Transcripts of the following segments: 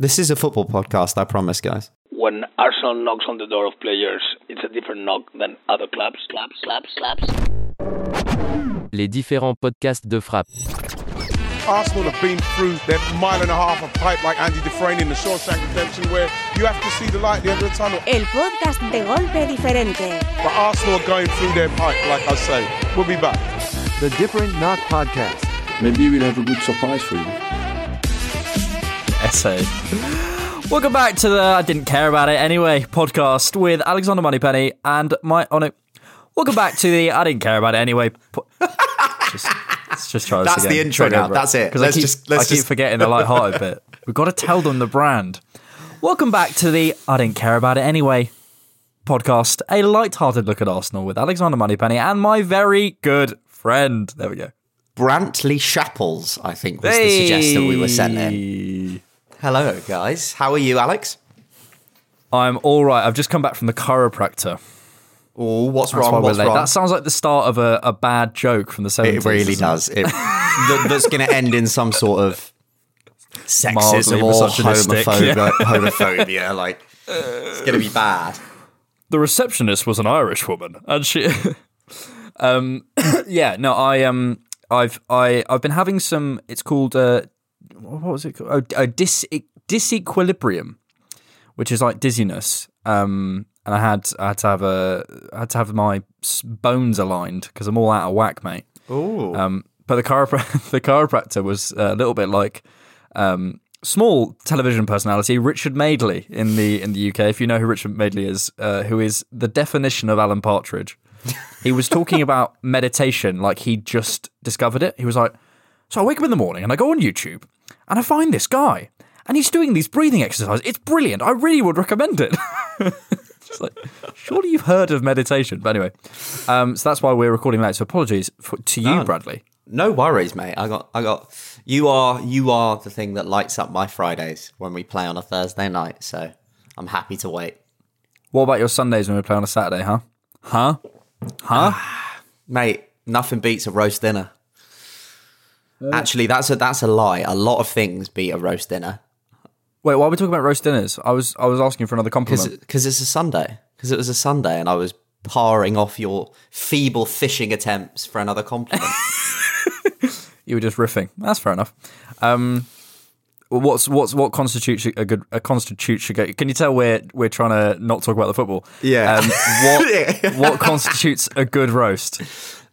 This is a football podcast, I promise, guys. When Arsenal knocks on the door of players, it's a different knock than other clubs. Clubs, clubs, clubs. Les différents podcasts de frappe. Arsenal have been through their mile and a half of pipe like Andy Dufresne in the Shawshank Redemption where you have to see the light at the end of the tunnel. El podcast de golpe diferente. But Arsenal are going through their pipe, like I say. We'll be back. The Different Knock Podcast. Maybe we'll have a good surprise for you. Essay. Welcome back to the I Didn't Care About It Anyway podcast with Alexander Moneypenny and my on it. Welcome back to the I Didn't Care About It Anyway. Po- just, let's just try this That's again. the intro now. That's it. Because I keep, just- let's I keep just- forgetting the light-hearted bit. We've got to tell them the brand. Welcome back to the I Didn't Care About It Anyway podcast. A light-hearted look at Arsenal with Alexander Moneypenny and my very good friend. There we go. Brantley Shapples, I think, was the suggestion we were sent in. Hello, guys. How are you, Alex? I'm all right. I've just come back from the chiropractor. Oh, what's That's why wrong? we're What's late. wrong? That sounds like the start of a, a bad joke from the 70s. it really doesn't does. It, that- that's going to end in some sort of sexism or misogynistic, homophobia. Like, it's going to be bad. The receptionist was an Irish woman, and she. um, yeah, no, I um, I've I I've been having some. It's called uh, what was it called? Oh, uh, dis disequilibrium, which is like dizziness. Um, and I had I had to have a I had to have my bones aligned because I'm all out of whack, mate. Oh, Um, but the chiropr- the chiropractor was a little bit like um, small television personality Richard Madeley in the in the UK. If you know who Richard Madeley is, uh, who is the definition of Alan Partridge. He was talking about meditation like he just discovered it. He was like, "So I wake up in the morning and I go on YouTube and I find this guy and he's doing these breathing exercises. It's brilliant. I really would recommend it." Just like, surely you've heard of meditation. But anyway, um, so that's why we're recording late. So apologies for, to you, No. Bradley. no worries, mate. I got, I got. You are, you are the thing that lights up my Fridays when we play on a Thursday night. So I'm happy to wait. What about your Sundays when we play on a Saturday, huh? Huh? Huh? Mate, nothing beats a roast dinner. Actually, that's a that's a lie. A lot of things beat a roast dinner Wait, why are we talking about roast dinners? I was I was asking for another compliment. because it's a Sunday. Because it was a Sunday, and I was parring off your feeble fishing attempts for another compliment. You were just riffing. That's fair enough. Um, what's what's what constitutes a good a constitutes a good? Can you tell we're we're trying to not talk about the football? Yeah. Um, what what constitutes a good roast?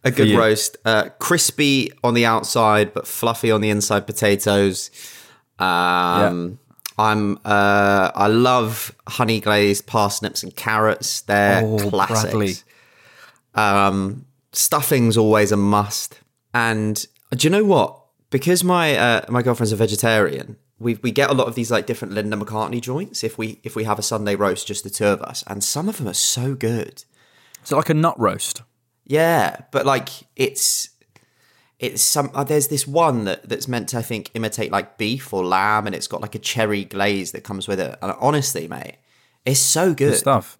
A good roast, uh, crispy on the outside but fluffy on the inside. Potatoes. Um, I'm uh, I love honey glazed parsnips and carrots. They're Oh, classics. Um, stuffing's always a must. And do you know what? Because my uh, my girlfriend's a vegetarian, we we get a lot of these like different Linda McCartney joints. If we if we have a Sunday roast, just the two of us, and some of them are so good. It like a nut roast? Yeah, but like it's it's some uh, there's this one that that's meant to I think imitate like beef or lamb, and it's got like a cherry glaze that comes with it. And honestly, mate, it's so good. Good stuff.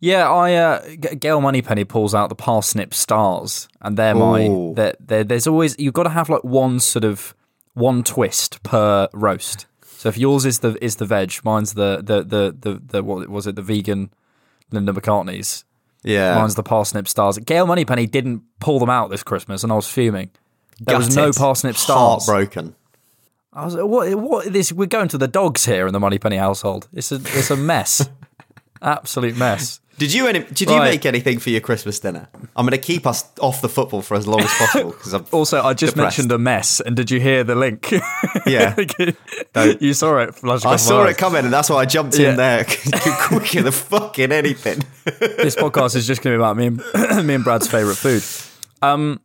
Yeah, I uh, G- Gail Moneypenny pulls out the parsnip stars, and they're my. Ooh. They're, they're, there's always you've got to have like one sort of one twist per roast. So if yours is the is the veg, mine's the the the the, the what was it the vegan Linda McCartney's. Yeah, Mine's the parsnip stars. Gail Moneypenny didn't pull them out this Christmas, and I was fuming. There was no parsnip stars. Heartbroken. I was like, what? What? This we're going to the dogs here in the Moneypenny household. It's a it's a mess, absolute mess. Did you any, did you Right. make anything for your Christmas dinner? I'm going to keep us off the football for as long as possible because I'm Also, I just depressed. mentioned a mess, and did you hear the link? Yeah. you saw it. I saw it coming, and that's why I jumped Yeah. in there quicker than fucking anything. This podcast is just going to be about me and me and Brad's favorite food. Um,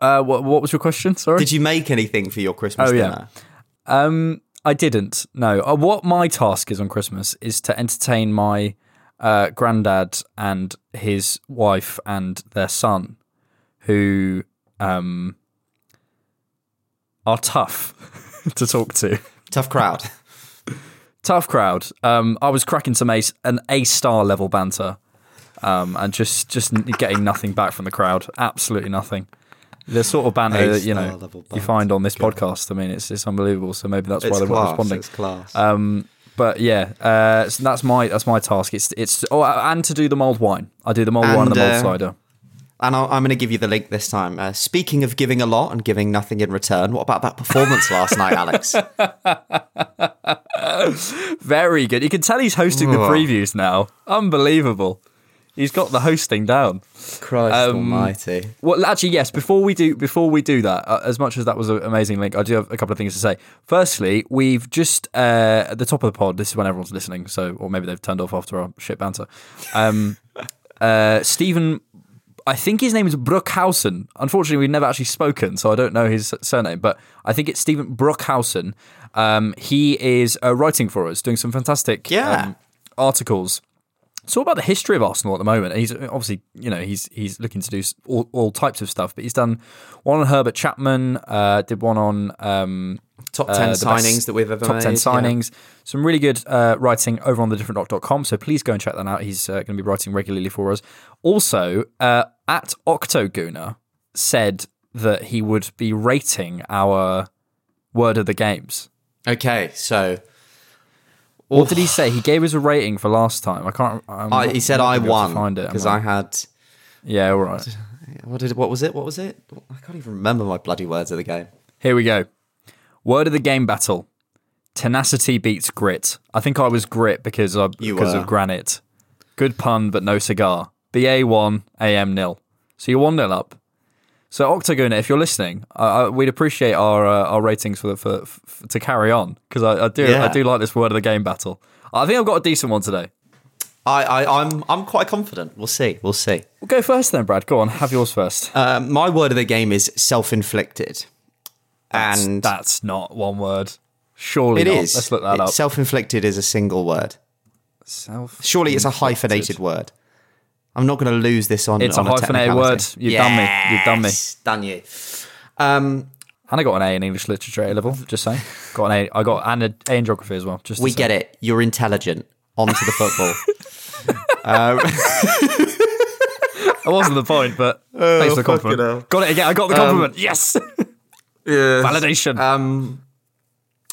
uh, what what was your question? Sorry. Did you make anything for your Christmas Oh, yeah. dinner? Um, I didn't. No. Uh, what my task is on Christmas is to entertain my uh, granddad and his wife and their son, who um, are tough to talk to. Tough crowd. Tough crowd. Um, I was cracking some ace, an A star level banter, um, and just just getting nothing back from the crowd. Absolutely nothing. The sort of banter that you know you find on this podcast. I mean, it's it's unbelievable. So maybe that's why they're not class. responding. It's class. Um, but yeah, uh, so that's my that's my task. It's it's oh, and to do the mulled wine. I do the mulled wine and the And, mulled uh, cider. and I'll, I'm going to give you the link this time. Uh, speaking of giving a lot and giving nothing in return, what about that performance last night, Alex? Very good. You can tell he's hosting the Oh. previews now. Unbelievable. He's got the hosting down. Christ Um, Almighty! Well, actually, yes. Before we do, before we do that, uh, as much as that was an amazing link, I do have a couple of things to say. Firstly, we've just uh, at the top of the pod. This is when everyone's listening, so or maybe they've turned off after our shit banter. Um, uh, Stephen, I think his name is Bruckhausen. Unfortunately, we've never actually spoken, so I don't know his surname, but I think it's Stephen Bruckhausen. Um, he is uh, writing for us, doing some fantastic Yeah. um, articles it's all about the history of Arsenal at the moment. He's obviously, you know, he's he's looking to do all, all types of stuff. But he's done one on Herbert Chapman, uh, did one on um, Top uh, ten the signings that we've ever made. top made. ten yeah. signings. Some really good uh, writing over on the different So please go and check that out. He's uh, going to be writing regularly for us. Also, uh, at Octogooner said that he would be rating our word of the games. Okay, so What did he say? He gave us a rating for last time. I can't. I, he said I gonna be able to won Find it because I had. Yeah, all right. What did? What was it? What was it? I can't even remember my bloody words of the game. Here we go. Word of the game battle. Tenacity beats grit. I think I was grit because of You because were. of granite. Good pun, but no cigar. BA one, AM nil. So you're one nil up. So Octagon, if you're listening, we'd appreciate our uh, our ratings for, for, for to carry on because I, I do Yeah. I do like this word of the game battle. I think I've got a decent one today. I, I, I'm, I'm quite confident. We'll see. We'll see. We'll go first then, Brad. Go on, have yours first. Um, my word of the game is self-inflicted, That's- and that's not one word. Surely it not. is. Let's look that It- up. Self-inflicted is a single word. Self. Surely it's a hyphenated word. I'm not going to lose this on. It's on a on hyphenated word. You've done me. You've done me. Done you. Um, And I got an A in English literature A level. Just saying, got an A. I got an A in geography as well. Just to we say. get it. You're intelligent. On to the football. um, That wasn't the point, but thanks for the compliment. hell. Got it again. I got the compliment. yes. Validation. um,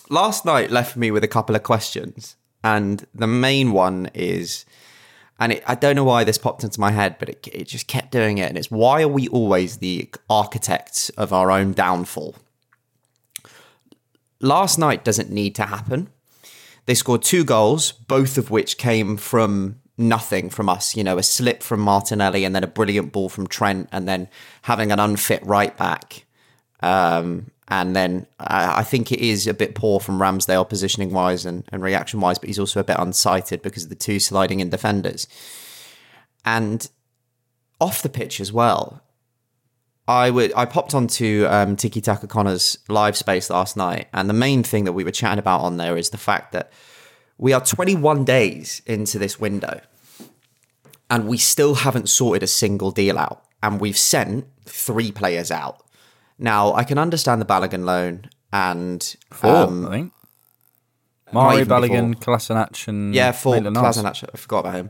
last night left me with a couple of questions, and the main one is, and it, I don't know why this popped into my head, but it, it just kept doing it, and it's why are we always the architects of our own downfall? Last night doesn't need to happen. They scored two goals, both of which came from nothing from us. You know, a slip from Martinelli and then a brilliant ball from Trent, and then having an unfit right back. Um, and then I, I think it is a bit poor from Ramsdale positioning wise and, and reaction wise, but he's also a bit unsighted because of the two sliding in defenders. And off the pitch as well, I would I popped onto um, Tiki Taka Connor's live space last night, and the main thing that we were chatting about on there is the fact that we are 21 days into this window, and we still haven't sorted a single deal out, and we've sent three players out. Now I can understand the Balogun loan and Four, um, I think. Mari, Balogun, Kolasinac, and yeah, Maitland-Niles. Kolasinac, I forgot about him.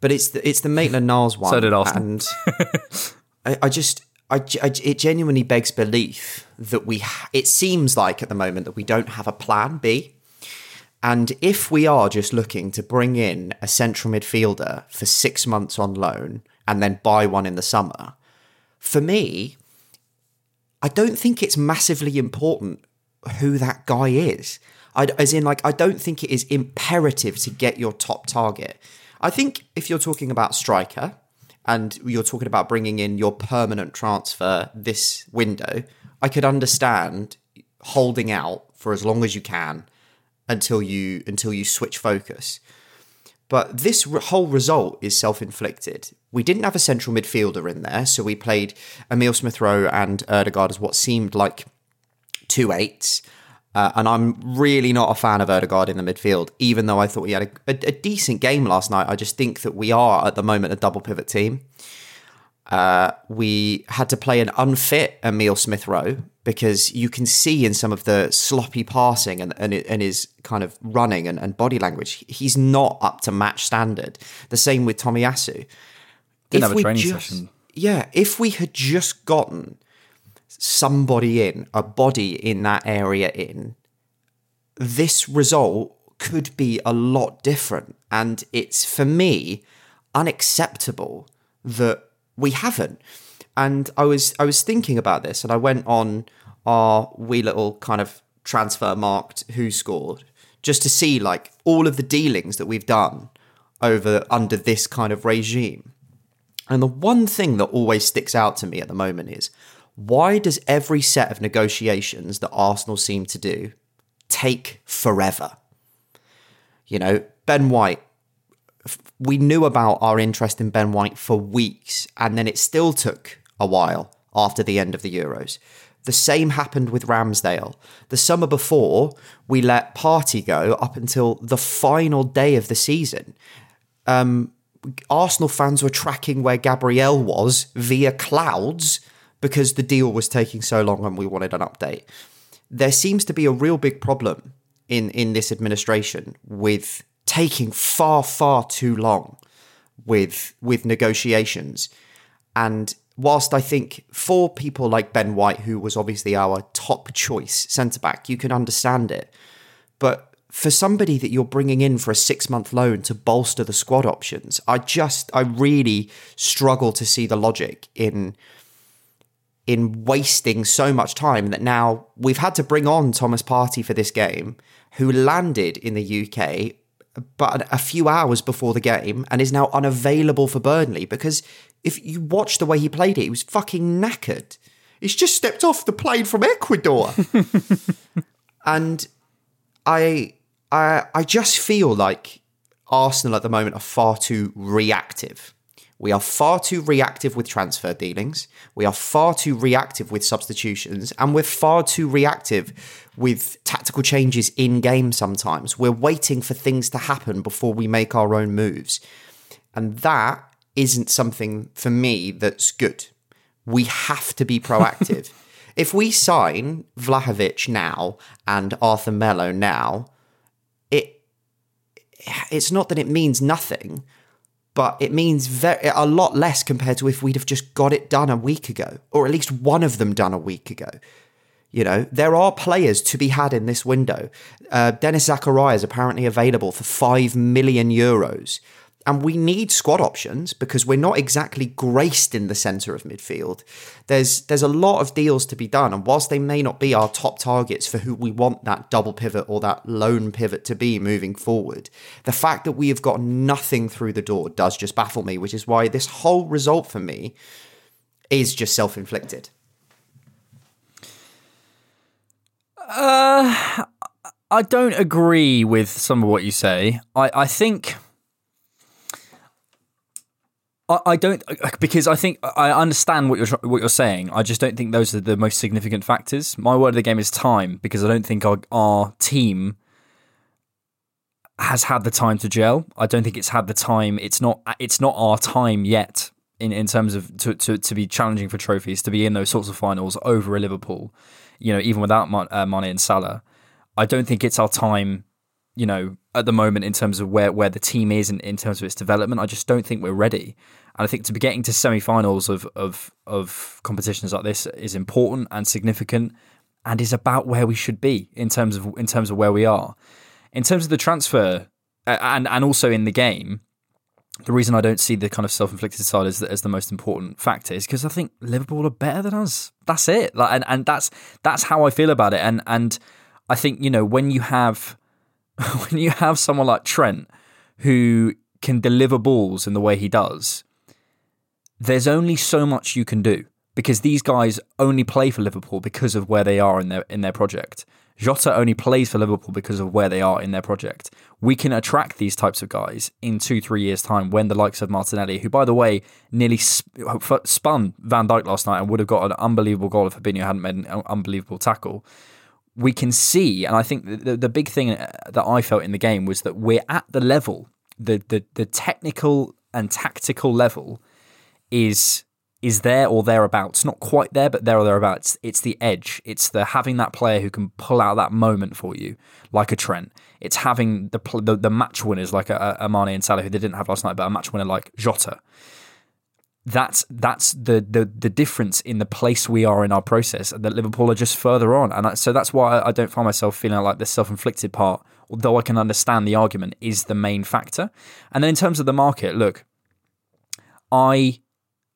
But it's the, it's the Maitland Niles one. So did Arsenal. And I, I just, I, I- it genuinely begs belief that we, ha- it seems like at the moment that we don't have a plan B. And if we are just looking to bring in a central midfielder for six months on loan and then buy one in the summer, for me, I don't think it's massively important who that guy is. I, as in, like, I don't think it is imperative to get your top target. I think if you're talking about striker and you're talking about bringing in your permanent transfer this window, I could understand holding out for as long as you can until you until you switch focus. But this whole result is self-inflicted. We didn't have a central midfielder in there, so we played Emil Smith Rowe and Odegaard as what seemed like two eights. Uh, and I'm really not a fan of Odegaard in the midfield, even though I thought he had a, a, a, decent game last night. I just think that we are at the moment a double pivot team. Uh, we had to play an unfit Emil Smith Rowe because you can see in some of the sloppy passing and, and, and his kind of running and, and, body language, he's not up to match standard. The same with Tomiyasu. Didn't have a training just, session. Yeah, if we had just gotten somebody in, a body in that area in, this result could be a lot different. And it's for me unacceptable that we haven't. And I was I was thinking about this and I went on our wee little kind of Transfermarkt who scored just to see like all of the dealings that we've done over under this kind of regime. And the one thing that always sticks out to me at the moment is why does every set of negotiations that Arsenal seem to do take forever? You know, Ben White, we knew about our interest in Ben White for weeks, and then it still took a while after the end of the Euros. The same happened with Ramsdale. The summer before, we let Partey go up until the final day of the season. Um, Arsenal fans were tracking where Gabriel was via clouds because the deal was taking so long and we wanted an update. There seems to be a real big problem in, in this administration with taking far, far too long with with negotiations. And whilst I think for people like Ben White, who was obviously our top choice centre back, you can understand it. But for somebody that you're bringing in for a six month loan to bolster the squad options, I just, I really struggle to see the logic in in wasting so much time that now we've had to bring on Thomas Partey for this game, who landed in the UK but a few hours before the game and is now unavailable for Burnley because if you watch the way he played it, he was fucking knackered. He's just stepped off the plane from Ecuador. and I I I just feel like Arsenal at the moment are far too reactive. We are far too reactive with transfer dealings. We are far too reactive with substitutions. And we're far too reactive with tactical changes in game sometimes. We're waiting for things to happen before we make our own moves. And that isn't something for me that's good. We have to be proactive. if we sign Vlahovic now and Arthur Melo now, it's not that it means nothing but it means very, a lot less compared to if we'd have just got it done a week ago, or at least one of them done a week ago. You know, there are players to be had in this window. Uh, Denis Zakaria is apparently available for 5 million euros. And we need squad options because we're not exactly graced in the centre of midfield. There's there's a lot of deals to be done, and whilst they may not be our top targets for who we want that double pivot or that lone pivot to be moving forward, the fact that we have got nothing through the door does just baffle me, which is why this whole result for me is just self-inflicted. Uh I don't agree with some of what you say. I, I think I, don't because I think I understand what you're what you're saying. I just don't think those are the most significant factors. My word of the game is time because I don't think our our team has had the time to gel. I don't think it's had the time. It's not it's not our time yet in, in terms of to, to, to be challenging for trophies, to be in those sorts of finals over a Liverpool, you know, even without uh, Mane and Salah. I don't think it's our time you know, at the moment in terms of where, where the team is in, in terms of its development. I just don't think we're ready. And I think to be getting to semi-finals of, of of competitions like this is important and significant and is about where we should be in terms of in terms of where we are. In terms of the transfer and and also in the game, the reason I don't see the kind of self-inflicted side as the, as the most important factor is because I think Liverpool are better than us. That's it. Like, and, and that's that's how I feel about it. And and I think you know when you have when you have someone like Trent who can deliver balls in the way he does, there's only so much you can do because these guys only play for Liverpool because of where they are in their in their project. Jota only plays for Liverpool because of where they are in their project. We can attract these types of guys in two, three years' time when the likes of Martinelli, who, by the way, nearly spun Van Dijk last night and would have got an unbelievable goal if Fabinho hadn't made an unbelievable tackle. We can see, and I think the, the big thing uh, that I felt in the game was that we're at the level, the, the, the technical and tactical level is is there or thereabouts. Not quite there, but there or thereabouts. It's the edge. It's the having that player who can pull out that moment for you, like a Trent. It's having the the, the match winners like uh, uh, a, a Mane and Salah who they didn't have last night, but a match winner like Jota. That's that's the, the the difference in the place we are in our process, that Liverpool are just further on, and so that's why I don't find myself feeling like the self-inflicted part, although I can understand the argument, is the main factor. And then in terms of the market, look, I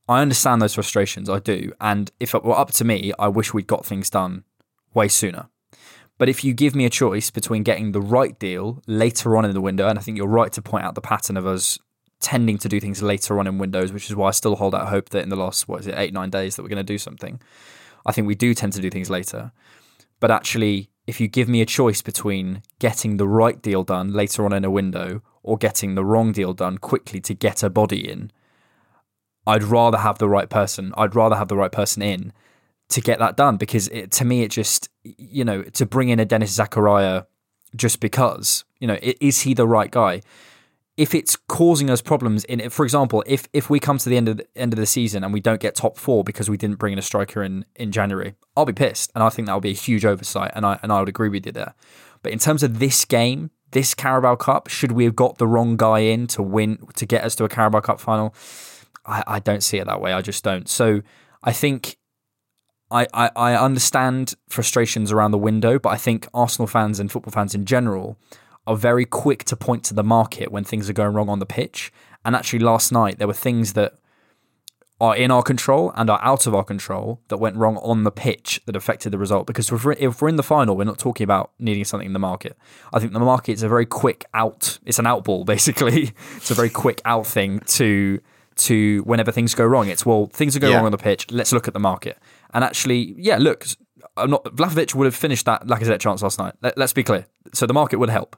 I understand those frustrations, I do. And if it were up to me, I wish we'd got things done way sooner. But if you give me a choice between getting the right deal later on in the window, and I think you're right to point out the pattern of us tending to do things later on in windows, which is why I still hold out hope that in the last, what is it, eight, nine days that we're going to do something. I think we do tend to do things later. But actually, if you give me a choice between getting the right deal done later on in a window or getting the wrong deal done quickly to get a body in, I'd rather have the right person. I'd rather have the right person in to get that done because it, to me, it just, you know, to bring in a Denis Zakaria just because, you know, is he the right guy? If it's causing us problems in for example, if if we come to the end of the end of the season and we don't get top four because we didn't bring in a striker in in January, I'll be pissed, and I think that would be a huge oversight, and I and I would agree with you there. But in terms of this game, this Carabao Cup, should we have got the wrong guy in to win to get us to a Carabao Cup final? I, I don't see it that way. I just don't. So I think I, I, I understand frustrations around the window, but I think Arsenal fans and football fans in general are very quick to point to the market when things are going wrong on the pitch. And actually, last night there were things that are in our control and are out of our control that went wrong on the pitch that affected the result. Because if we're, if we're in the final, we're not talking about needing something in the market. I think the market is a very quick out. It's an out ball basically. it's a very quick out thing to to whenever things go wrong. It's well, things are going yeah. wrong on the pitch. Let's look at the market. And actually, yeah, look, I'm not Vlahovic would have finished that Lacazette chance last night. Let, us be clear. So the market would help.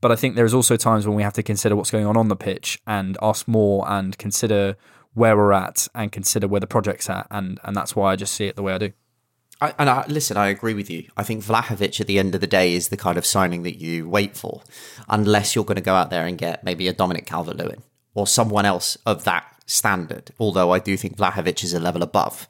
But I think there's also times when we have to consider what's going on on the pitch and ask more and consider where we're at and consider where the project's at. And and that's why I just see it the way I do. I, and I, listen, I agree with you. I think Vlahovic at the end of the day is the kind of signing that you wait for, unless you're going to go out there and get maybe a Dominic Calvert Lewin or someone else of that standard, although I do think Vlahovic is a level above.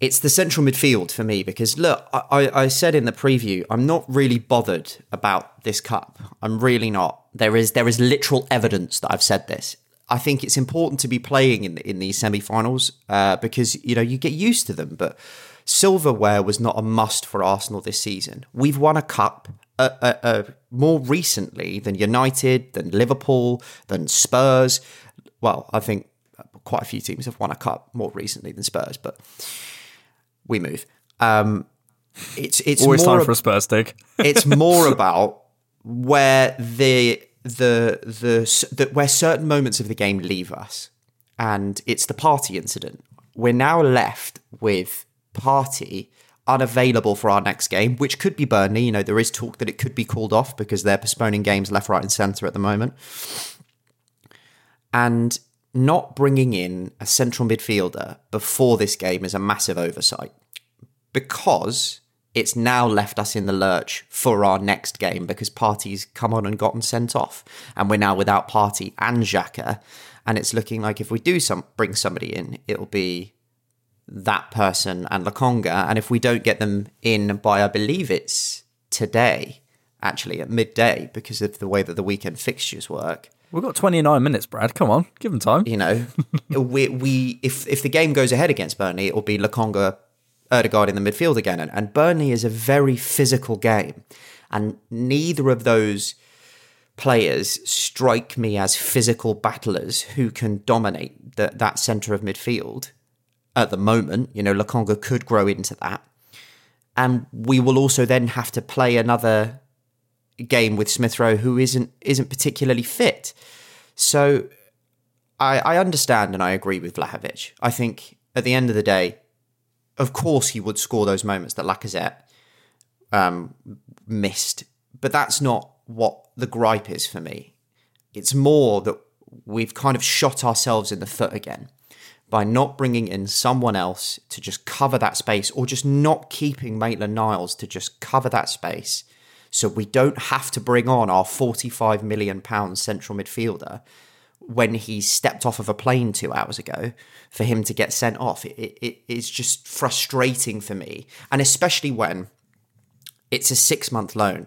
It's the central midfield for me because look, I, I said in the preview, I'm not really bothered about this cup. I'm really not. There is there is literal evidence that I've said this. I think it's important to be playing in in these semi-finals uh, because you know you get used to them. But silverware was not a must for Arsenal this season. We've won a cup uh, uh, uh, more recently than United, than Liverpool, than Spurs well, I think quite a few teams have won a cup more recently than Spurs, but we move. Um, it's it's always more time for a Spurs take. it's more about where the the the, the where certain moments of the game leave us, and it's the Partey incident. We're now left with Partey unavailable for our next game, which could be Burnley. You know, there is talk that it could be called off because they're postponing games left, right, and centre at the moment and not bringing in a central midfielder before this game is a massive oversight because it's now left us in the lurch for our next game because Partey's come on and gotten sent off, and we're now without Partey and Xhaka, and it's looking like if we do some bring somebody in, it'll be that person and Lokonga, and if we don't get them in by I believe it's today, actually at midday because of the way that the weekend fixtures work, We've got 29 minutes, Brad. Come on, give them time. You know, we, we if if the game goes ahead against Burnley, it will be Lokonga, Odegaard in the midfield again, and, and Burnley is a very physical game, and neither of those players strike me as physical battlers who can dominate the, that centre of midfield at the moment. You know, Lokonga could grow into that. And we will also then have to play another game with Smith Rowe who isn't isn't particularly fit. So I, I understand and I agree with Vlahovic. I think at the end of the day, of course he would score those moments that Lacazette um, missed, but that's not what the gripe is for me. It's more that we've kind of shot ourselves in the foot again by not bringing in someone else to just cover that space or just not keeping Maitland Niles to just cover that space so we don't have to bring on our 45 million pound central midfielder when he stepped off of a plane two hours ago for him to get sent off. It, it, it's just frustrating for me. And especially when it's a six month loan.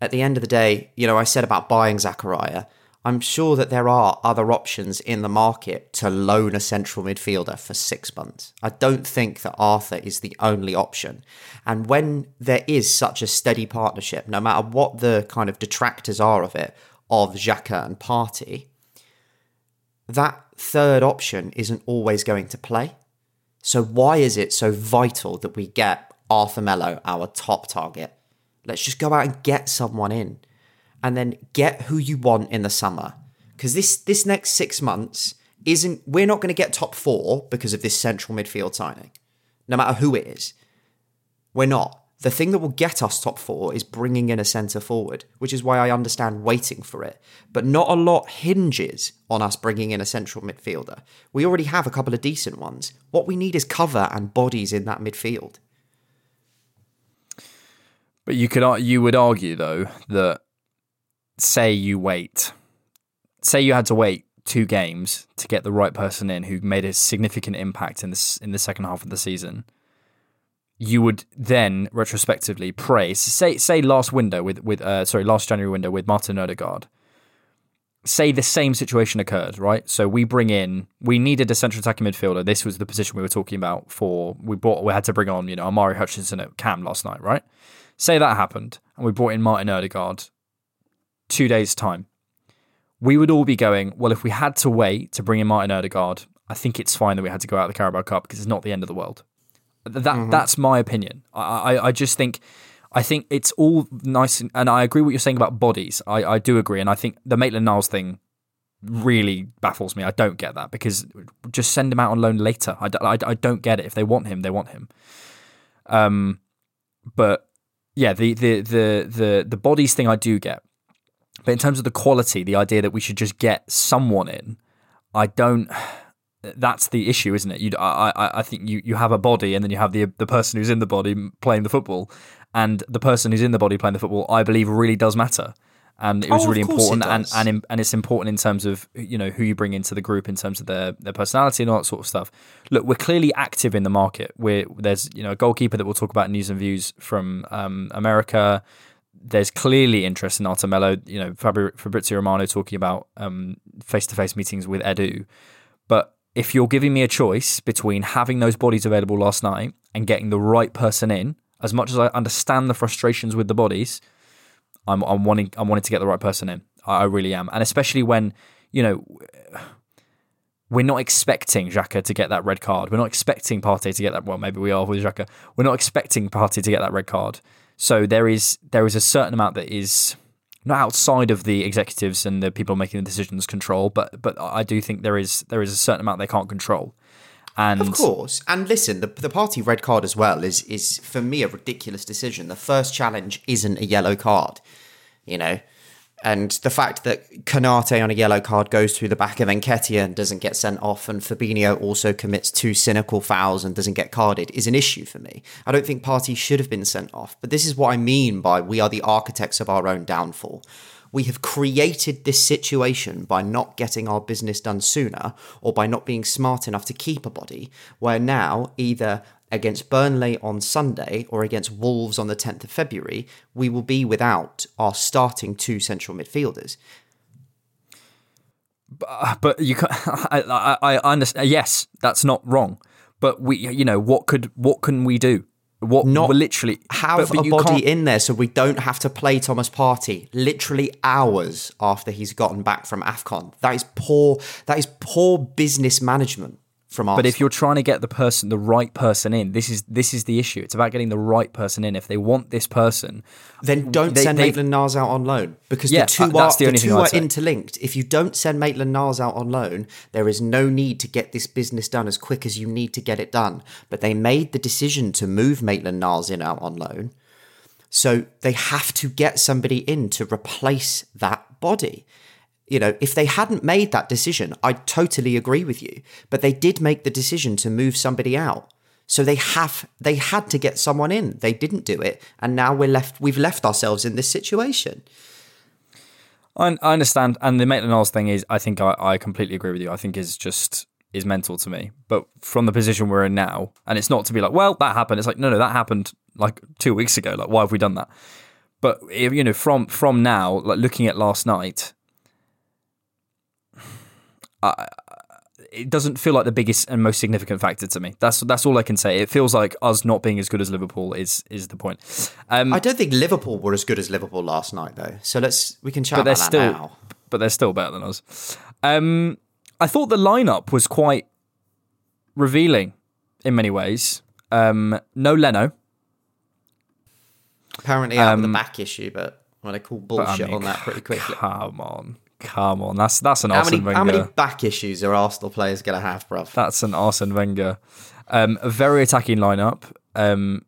At the end of the day, you know, I said about buying Zakaria. I'm sure that there are other options in the market to loan a central midfielder for six months. I don't think that Arthur is the only option. And when there is such a steady partnership, no matter what the kind of detractors are of it, of Xhaka and Partey, that third option isn't always going to play. So why is it so vital that we get Arthur Melo, our top target? Let's just go out and get someone in and then get who you want in the summer. Because this this next six months isn't we're not going to get top four because of this central midfield signing, no matter who it is. We're not. The thing that will get us top four is bringing in a centre forward, which is why I understand waiting for it. But not a lot hinges on us bringing in a central midfielder. We already have a couple of decent ones. What we need is cover and bodies in that midfield. But you could you would argue though that say you wait, say you had to wait two games to get the right person in who made a significant impact in this in the second half of the season, you would then retrospectively praise say say last window with with uh, sorry last January window with Martin Odegaard. Say the same situation occurred, right? So we bring in we needed a central attacking midfielder. This was the position we were talking about for we bought we had to bring on you know Omari Hutchinson at Cam last night, right? Say that happened and we brought in Martin Odegaard two days' time, we would all be going, well, if we had to wait to bring in Martin Odegaard, I think it's fine that we had to go out of the Carabao Cup because it's not the end of the world. That mm-hmm. that's my opinion. I, I, I just think I think it's all nice and, and, I agree what you're saying about bodies. I, I do agree, and I think the Maitland Niles thing really baffles me. I don't get that because just send him out on loan later. I, I, I don't get it. If they want him, they want him. Um, but yeah, the the the the the bodies thing I do get but in terms of the quality, the idea that we should just get someone in, I don't. That's the issue, isn't it? You, I, I, I think you, you have a body, and then you have the the person who's in the body playing the football, and the person who's in the body playing the football, I believe, really does matter. And it was oh, really important and, and and it's important in terms of you know who you bring into the group in terms of their their personality and all that sort of stuff. Look we're clearly active in the market. We're there's you know a goalkeeper that we'll talk about news and views from um, america there's clearly interest in Arthur Melo. You know, Fabrizio Romano talking about face to face meetings with Edu. But if you're giving me a choice between having those bodies available last night and getting the right person in, as much as I understand the frustrations with the bodies, I'm, I'm wanting I'm wanting to get the right person in. I, I really am, and especially when you know we're not expecting Xhaka to get that red card. We're not expecting Partey to get that. Well, maybe we are with Xhaka. We're not expecting Partey to get that red card. So there is there is a certain amount that is not outside of the executives and the people making the decisions control, but but I do think there is there is a certain amount they can't control. And of course, and listen, the the Partey red card as well is is for me a ridiculous decision. The first challenge isn't a yellow card, you know. And the fact that Konate on a yellow card goes through the back of Nketiah and doesn't get sent off, and Fabinho also commits two cynical fouls and doesn't get carded is an issue for me. I don't think Partey should have been sent off, but this is what I mean by we are the architects of our own downfall. We have created this situation by not getting our business done sooner or by not being smart enough to keep a body, where now either against Burnley on Sunday or against Wolves on the 10th of February, we will be without our starting two central midfielders. Uh, but you can I, I, I understand. Uh, yes, that's not wrong. But we, you know, what could what can we do? What Not literally have but- but a body can't- in there so we don't have to play Thomas Partey literally hours after he's gotten back from AFCON. That is poor that is poor business management from Arsenal. But if you're trying to get the person, the right person in, this is this is the issue. It's about getting the right person in. If they want this person, then don't they- send Maitland Niles out on loan because Yeah, the two are the the, two are interlinked. If you don't send Maitland Niles out on loan, there is no need to get this business done as quick as you need to get it done. But they made the decision to move Maitland Niles in out on loan, so they have to get somebody in to replace that body. You know, if they hadn't made that decision, I totally agree with you. But they did make the decision to move somebody out. So they have they had to get someone in. They didn't do it, and now we're left we've left ourselves in this situation. I, understand. And the Maitland Niles thing is, I think I, I completely agree with you. I think is just is mental to me. But from the position we're in now, and it's not to be like, well, that happened. It's like, no, no, that happened like two weeks ago. Like, why have we done that? But you know, from from now, like looking at last night, I, it doesn't feel like the biggest and most significant factor to me. That's that's all I can say. It feels like us not being as good as Liverpool is is the point. Um, I don't think Liverpool were as good as Liverpool last night, though. So let's we can chat but they're about that still now. but they're still better than us. Um, I thought the lineup was quite revealing in many ways. Um, no Leno, Apparently out with um, a back issue, but well, they call but I bullshit mean, on that pretty quickly. Come on, come on. That's that's an How Arsene many, Wenger. how many back issues are Arsenal players going to have, bruv? That's an Arsene Wenger. Um, a very attacking lineup. Um,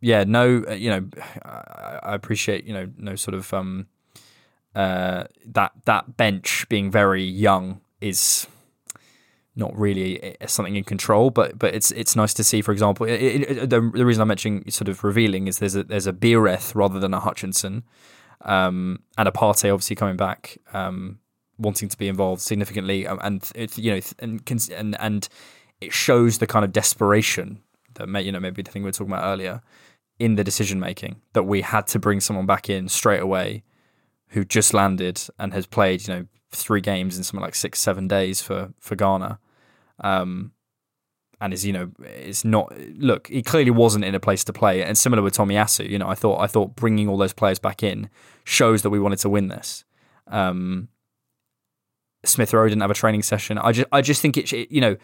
yeah, no, uh, you know, I, I appreciate you know no sort of um, uh, that that bench being very young is not really something in control, but but it's it's nice to see. For example, it, it, the, the reason I'm mentioning sort of revealing is there's a there's a Biereth rather than a Hutchinson, um, and a Partey obviously coming back, um, wanting to be involved significantly, um, and it, you know and and and it shows the kind of desperation that may, you know maybe the thing we were talking about earlier in the decision making that we had to bring someone back in straight away who just landed and has played, you know, three games in something like six, seven days for for Ghana, um, and is you know is not look. He clearly wasn't in a place to play, and similar with Tomiyasu. You know, I thought I thought bringing all those players back in shows that we wanted to win this. Um, Smith Rowe didn't have a training session. I just I just think it, you know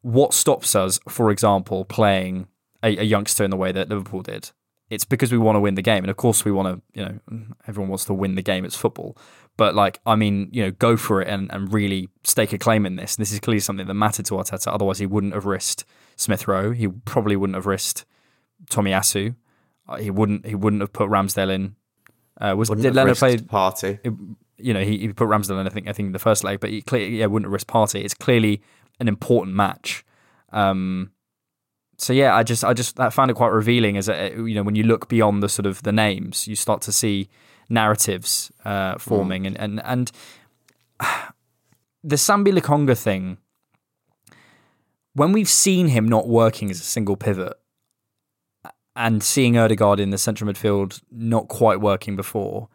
what stops us, for example, playing a, a youngster in the way that Liverpool did. It's because we want to win the game, and of course we want to. You know, everyone wants to win the game. It's football, but like I mean, you know, go for it and, and really stake a claim in this. This is clearly something that mattered to Arteta. Otherwise, he wouldn't have risked Smith Rowe. He probably wouldn't have risked Tomiyasu. Uh, He wouldn't. He wouldn't have put Ramsdale in. Uh, was Wouldn't did risked play? Partey. it- you know, he, he put Ramsdale in, I think, I think in the first leg, but he clearly, yeah, wouldn't risk Partey. It's clearly an important match. Um, so yeah, I just, I just, I found it quite revealing as a, you know, when you look beyond the sort of the names, you start to see narratives uh, forming, and and and the Sambi Lokonga thing. When we've seen him not working as a single pivot, and seeing Odegaard in the central midfield not quite working before,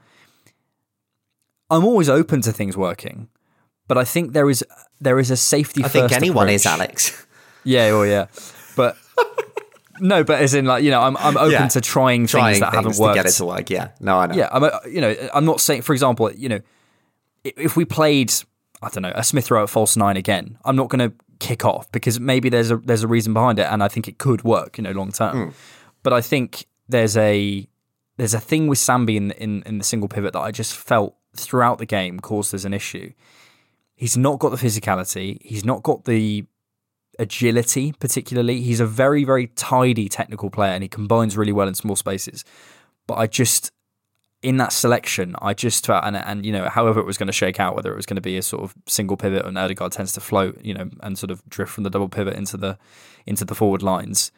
I'm always open to things working, but I think there is there is a safety. I think anyone is. Alex. Yeah, well, yeah, but no, but as in like you know, I'm I'm open Yeah. to trying, Trying things that haven't worked. to get it to work. Yeah, no, I know. Yeah, I'm you know I'm not saying for example you know if we played I don't know a Smith Rowe at false nine again, I'm not going to kick off because maybe there's a there's a reason behind it, and I think it could work you know long term. Hmm. But I think there's a there's a thing with Sambi in, in in the single pivot that I just felt throughout the game caused as an issue. He's not got the physicality. He's not got the agility, particularly. He's a very, very tidy technical player and he combines really well in small spaces. But I just, in that selection, I just felt, and, and you know, however it was going to shake out, whether it was going to be a sort of single pivot and Odegaard tends to float, you know, and sort of drift from the double pivot into the into the forward lines.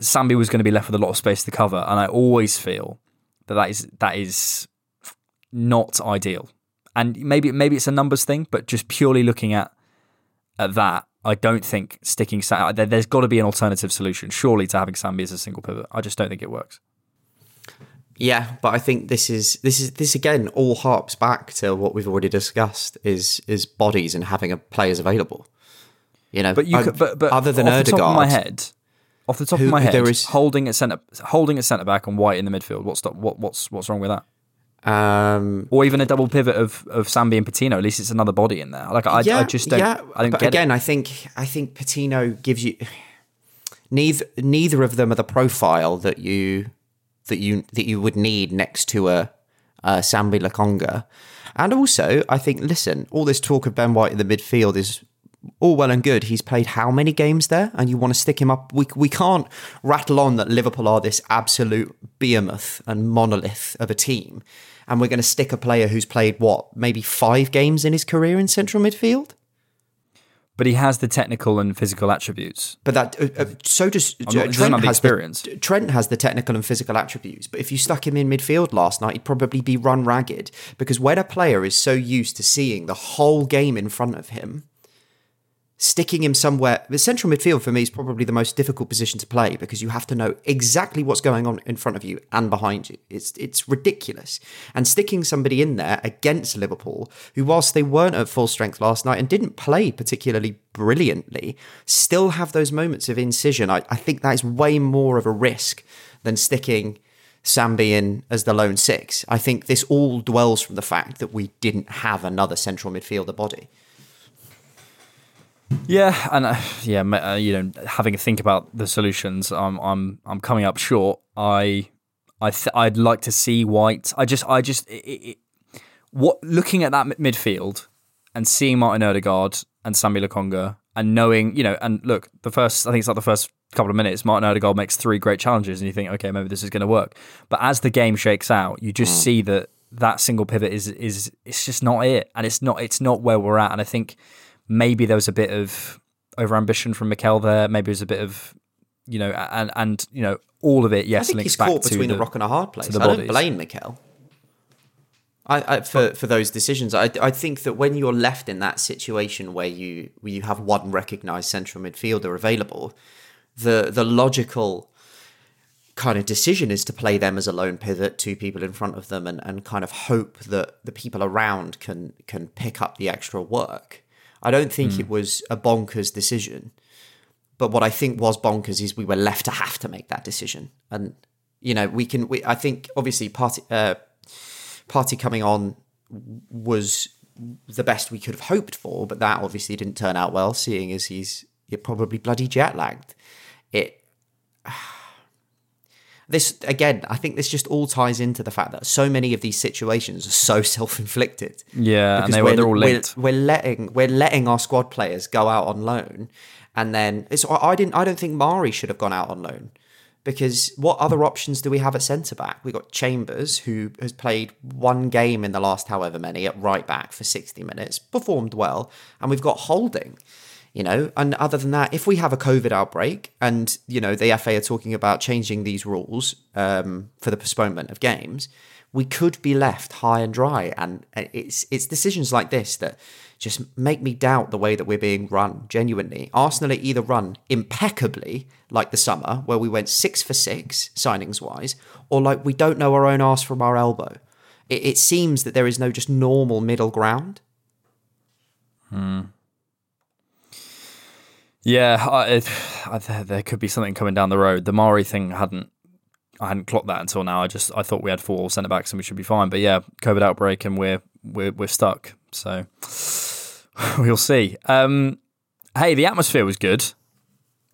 Sambi was going to be left with a lot of space to cover, and I always feel that that is that is not ideal. And maybe maybe it's a numbers thing, but just purely looking at at that, I don't think sticking Sam. There, there's got to be an alternative solution, surely, to having Sambi as a single pivot. I just don't think it works. Yeah, but I think this is this is this again all harps back to what we've already discussed is is bodies and having a players available. You know, But you, I- could, but, but other than off the top of my head, Off the top Who- of my head, there is- holding at centre, holding at centre back and White in the midfield. What's the, what, what's what's wrong with that? Um, Or even a double pivot of of Sambi and Patino. At least it's another body in there. Like I, I just don't. I don't but get again, it. I think I think Patino gives you neither neither of them are the profile that you that you that you would need next to a, a Sambi Lokonga. And also, I think listen, all this talk of Ben White in the midfield is all well and good. He's played how many games there, and you want to stick him up? We we can't rattle on that Liverpool are this absolute behemoth and monolith of a team, and we're going to stick a player who's played what maybe five games in his career in central midfield. But he has the technical and physical attributes. But that uh, uh, so does uh, Trent has experience. The, Trent has the technical and physical attributes. But if you stuck him in midfield last night, he'd probably be run ragged because when a player is so used to seeing the whole game in front of him, sticking him somewhere. The central midfield for me is probably the most difficult position to play because you have to know exactly what's going on in front of you and behind you. It's it's ridiculous. And sticking somebody in there against Liverpool, who whilst they weren't at full strength last night and didn't play particularly brilliantly, still have those moments of incision. I, I think that is way more of a risk than sticking Sambi in as the lone six. I think this all dwells from the fact that we didn't have another central midfielder body. Yeah, and uh, yeah, uh, you know, having a think about the solutions, I'm I'm I'm coming up short. I I th- I'd like to see White. I just I just it, it, what looking at that mid- midfield and seeing Martin Odegaard and Sambi Lokonga and knowing you know and look the first I think it's like the first couple of minutes Martin Odegaard makes three great challenges and you think okay maybe this is going to work but as the game shakes out you just see that that single pivot is is it's just not it and it's not it's not where we're at and I think maybe there was a bit of overambition from Mikel there. Maybe it was a bit of, you know, and and you know, all of it. Yes, I think links he's back caught between the, a rock and a hard place. I don't blame Mikel. I, I for for those decisions. I I think that when you're left in that situation where you where you have one recognised central midfielder available, the the logical kind of decision is to play them as a lone pivot, two people in front of them, and, and kind of hope that the people around can can pick up the extra work. I don't think Hmm. it was a bonkers decision. But what I think was bonkers is we were left to have to make that decision, and you know we can. We, I think obviously Partey uh, Partey coming on was the best we could have hoped for, but that obviously didn't turn out well. Seeing as he's you're probably bloody jet lagged, it. This again, I think this just all ties into the fact that so many of these situations are so self-inflicted. Yeah, and Because they were they're all we're- We're, letting we're letting our squad players go out on loan, and then it's I I didn't I don't think Mari should have gone out on loan because what other options do we have at centre back? We got Chambers who has played one game in the last however many at right back for sixty minutes, performed well, and we've got Holding. You know, and other than that, if we have a COVID outbreak and, you know, the FA are talking about changing these rules um, for the postponement of games, we could be left high and dry. And it's it's decisions like this that just make me doubt the way that we're being run, genuinely. Arsenal are either run impeccably, like the summer, where we went six for six, signings wise, or like we don't know our own arse from our elbow. It, it seems that there is no just normal middle ground. Yeah, I, it, I, there could be something coming down the road. The Mari thing hadn't. I hadn't clocked that until now. I just I thought we had four centre backs and we should be fine. But yeah, COVID outbreak and we're we're we're stuck. So we'll see. Um, hey, the atmosphere was good.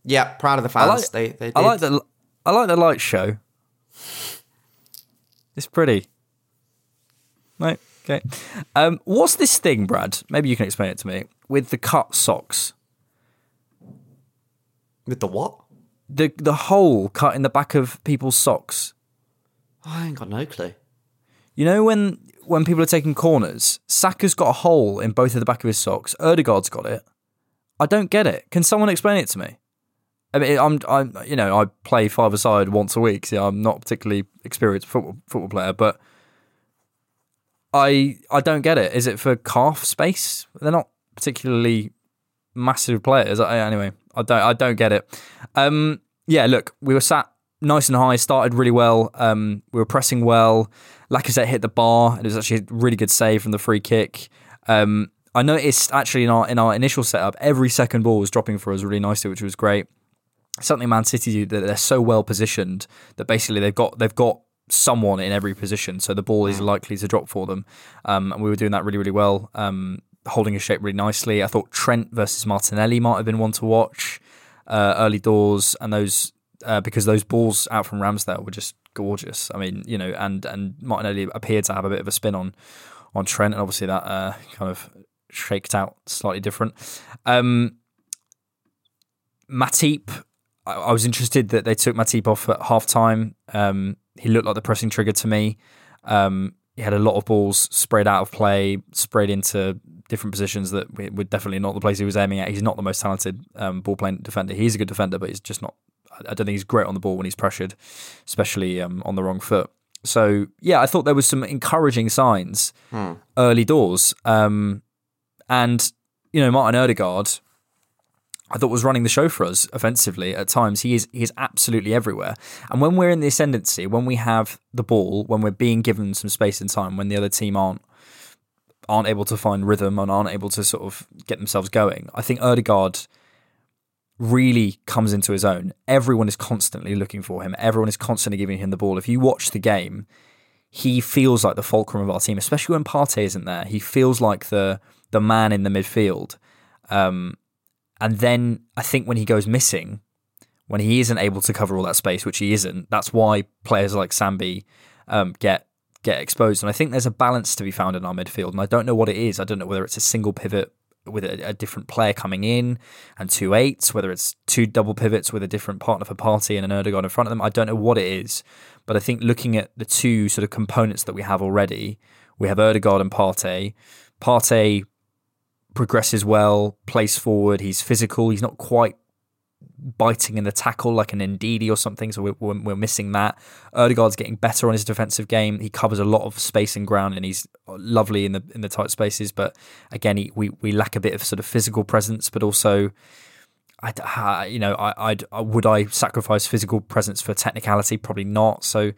Yeah, proud of the I fans. like, they, they did. I like the I like the light show. It's pretty. Right. Okay. Um, what's this thing, Brad? Maybe you can explain it to me. With the cut socks, With the what? the the hole cut in the back of people's socks. I ain't got no clue. You know when when people are taking corners, Saka's got a hole in both of the back of his socks. Odegaard's got it. I don't get it. Can someone explain it to me? I mean, I'm, I'm, you know, I play five a side once a week. So I'm not a particularly experienced football football player, but I, I don't get it. Is it for calf space? They're not particularly massive players. I, anyway, I don't, I don't get it. Um, yeah, look, we were sat nice and high, started really well. Um, we were pressing well. Lacazette hit the bar. It was actually a really good save from the free kick. Um, I noticed actually in our in our initial setup, every second ball was dropping for us really nicely, which was great. something Man City do that they're so well positioned that basically they've got they've got someone in every position, so the ball is likely to drop for them. Um, and we were doing that really really well, um, holding his shape really nicely. I thought Trent versus Martinelli might have been one to watch uh, early doors, and those uh, because those balls out from Ramsdale were just gorgeous. I mean, you know, and and Martinelli appeared to have a bit of a spin on on Trent, and obviously that uh, kind of shaked out slightly different. Um, Matip, I, I, was interested that they took Matip off at half time. Um, he looked like the pressing trigger to me. Um, he had a lot of balls sprayed out of play, sprayed into different positions that were definitely not the place he was aiming at. He's not the most talented um, ball playing defender. He's a good defender, but he's just not. I don't think he's great on the ball when he's pressured, especially um, on the wrong foot. So yeah, I thought there was some encouraging signs hmm. early doors, um, and you know Martin Odegaard, I thought was running the show for us offensively at times. He is he is absolutely everywhere. And when we're in the ascendancy, when we have the ball, when we're being given some space and time, when the other team aren't aren't able to find rhythm and aren't able to sort of get themselves going, I think Odegaard really comes into his own. Everyone is constantly looking for him. Everyone is constantly giving him the ball. If you watch the game, he feels like the fulcrum of our team, especially when Partey isn't there. He feels like the the man in the midfield. Um, and then I think when he goes missing, when he isn't able to cover all that space, which he isn't, that's why players like Sambi um, get get exposed. And I think there's a balance to be found in our midfield, and I don't know what it is. I don't know whether it's a single pivot with a, a, different player coming in and two eights, whether it's two double pivots with a different partner for Partey and an Odegaard in front of them. I don't know what it is, but I think looking at the two sort of components that we have already, we have Odegaard and Partey. Partey progresses well, plays forward. He's physical. He's not quite biting in the tackle like an Ndidi or something, so we're, we're, we're missing that. Odegaard's getting better on his defensive game. He covers a lot of space and ground, and he's lovely in the in the tight spaces. But again, he, we we lack a bit of sort of physical presence, but also. I, you know, I, I'd, would I sacrifice physical presence for technicality? Probably not. So,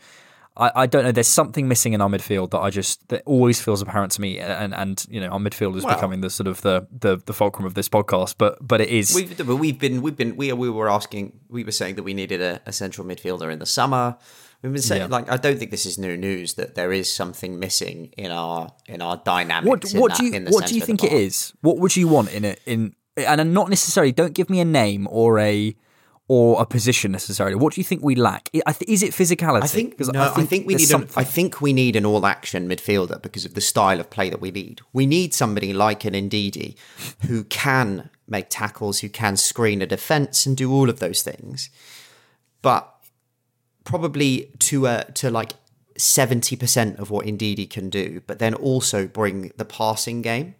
I, I don't know. There's something missing in our midfield that I just that always feels apparent to me, and and you know our midfield is well, becoming the sort of the, the the fulcrum of this podcast. But but it is. We've we've been we've been we we were asking we were saying that we needed a, a central midfielder in the summer. We've been saying yeah. like I don't think this is new news that there is something missing in our in our dynamics. What what do you what do you think it is? What would you want in it in and not necessarily don't give me a name or a or a position necessarily. What do you think we lack? Is it physicality? I think no. I think, I think we need. A, I think we need an all-action midfielder because of the style of play that we need. We need somebody like an Ndidi who can make tackles, who can screen a defense, and do all of those things. But probably to a to like seventy percent of what Ndidi can do, but then also bring the passing game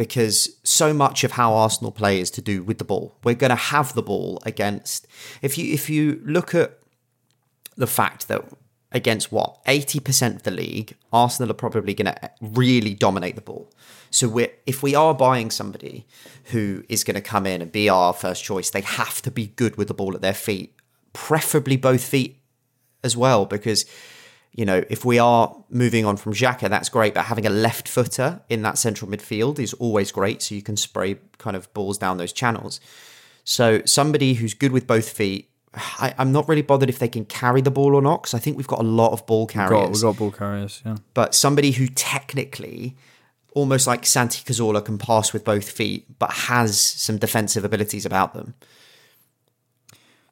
because so much of how Arsenal play is to do with the ball. We're going to have the ball against if you if you look at the fact that against what 80% of the league Arsenal are probably going to really dominate the ball. So we if we are buying somebody who is going to come in and be our first choice, they have to be good with the ball at their feet, preferably both feet as well because you know, if we are moving on from Xhaka, that's great, but having a left footer in that central midfield is always great. So you can spray kind of balls down those channels. So somebody who's good with both feet, I, am not really bothered if they can carry the ball or not, because I think we've got a lot of ball carriers. We've got, we've got ball carriers, yeah. But somebody who technically, almost like Santi Cazorla, can pass with both feet, but has some defensive abilities about them.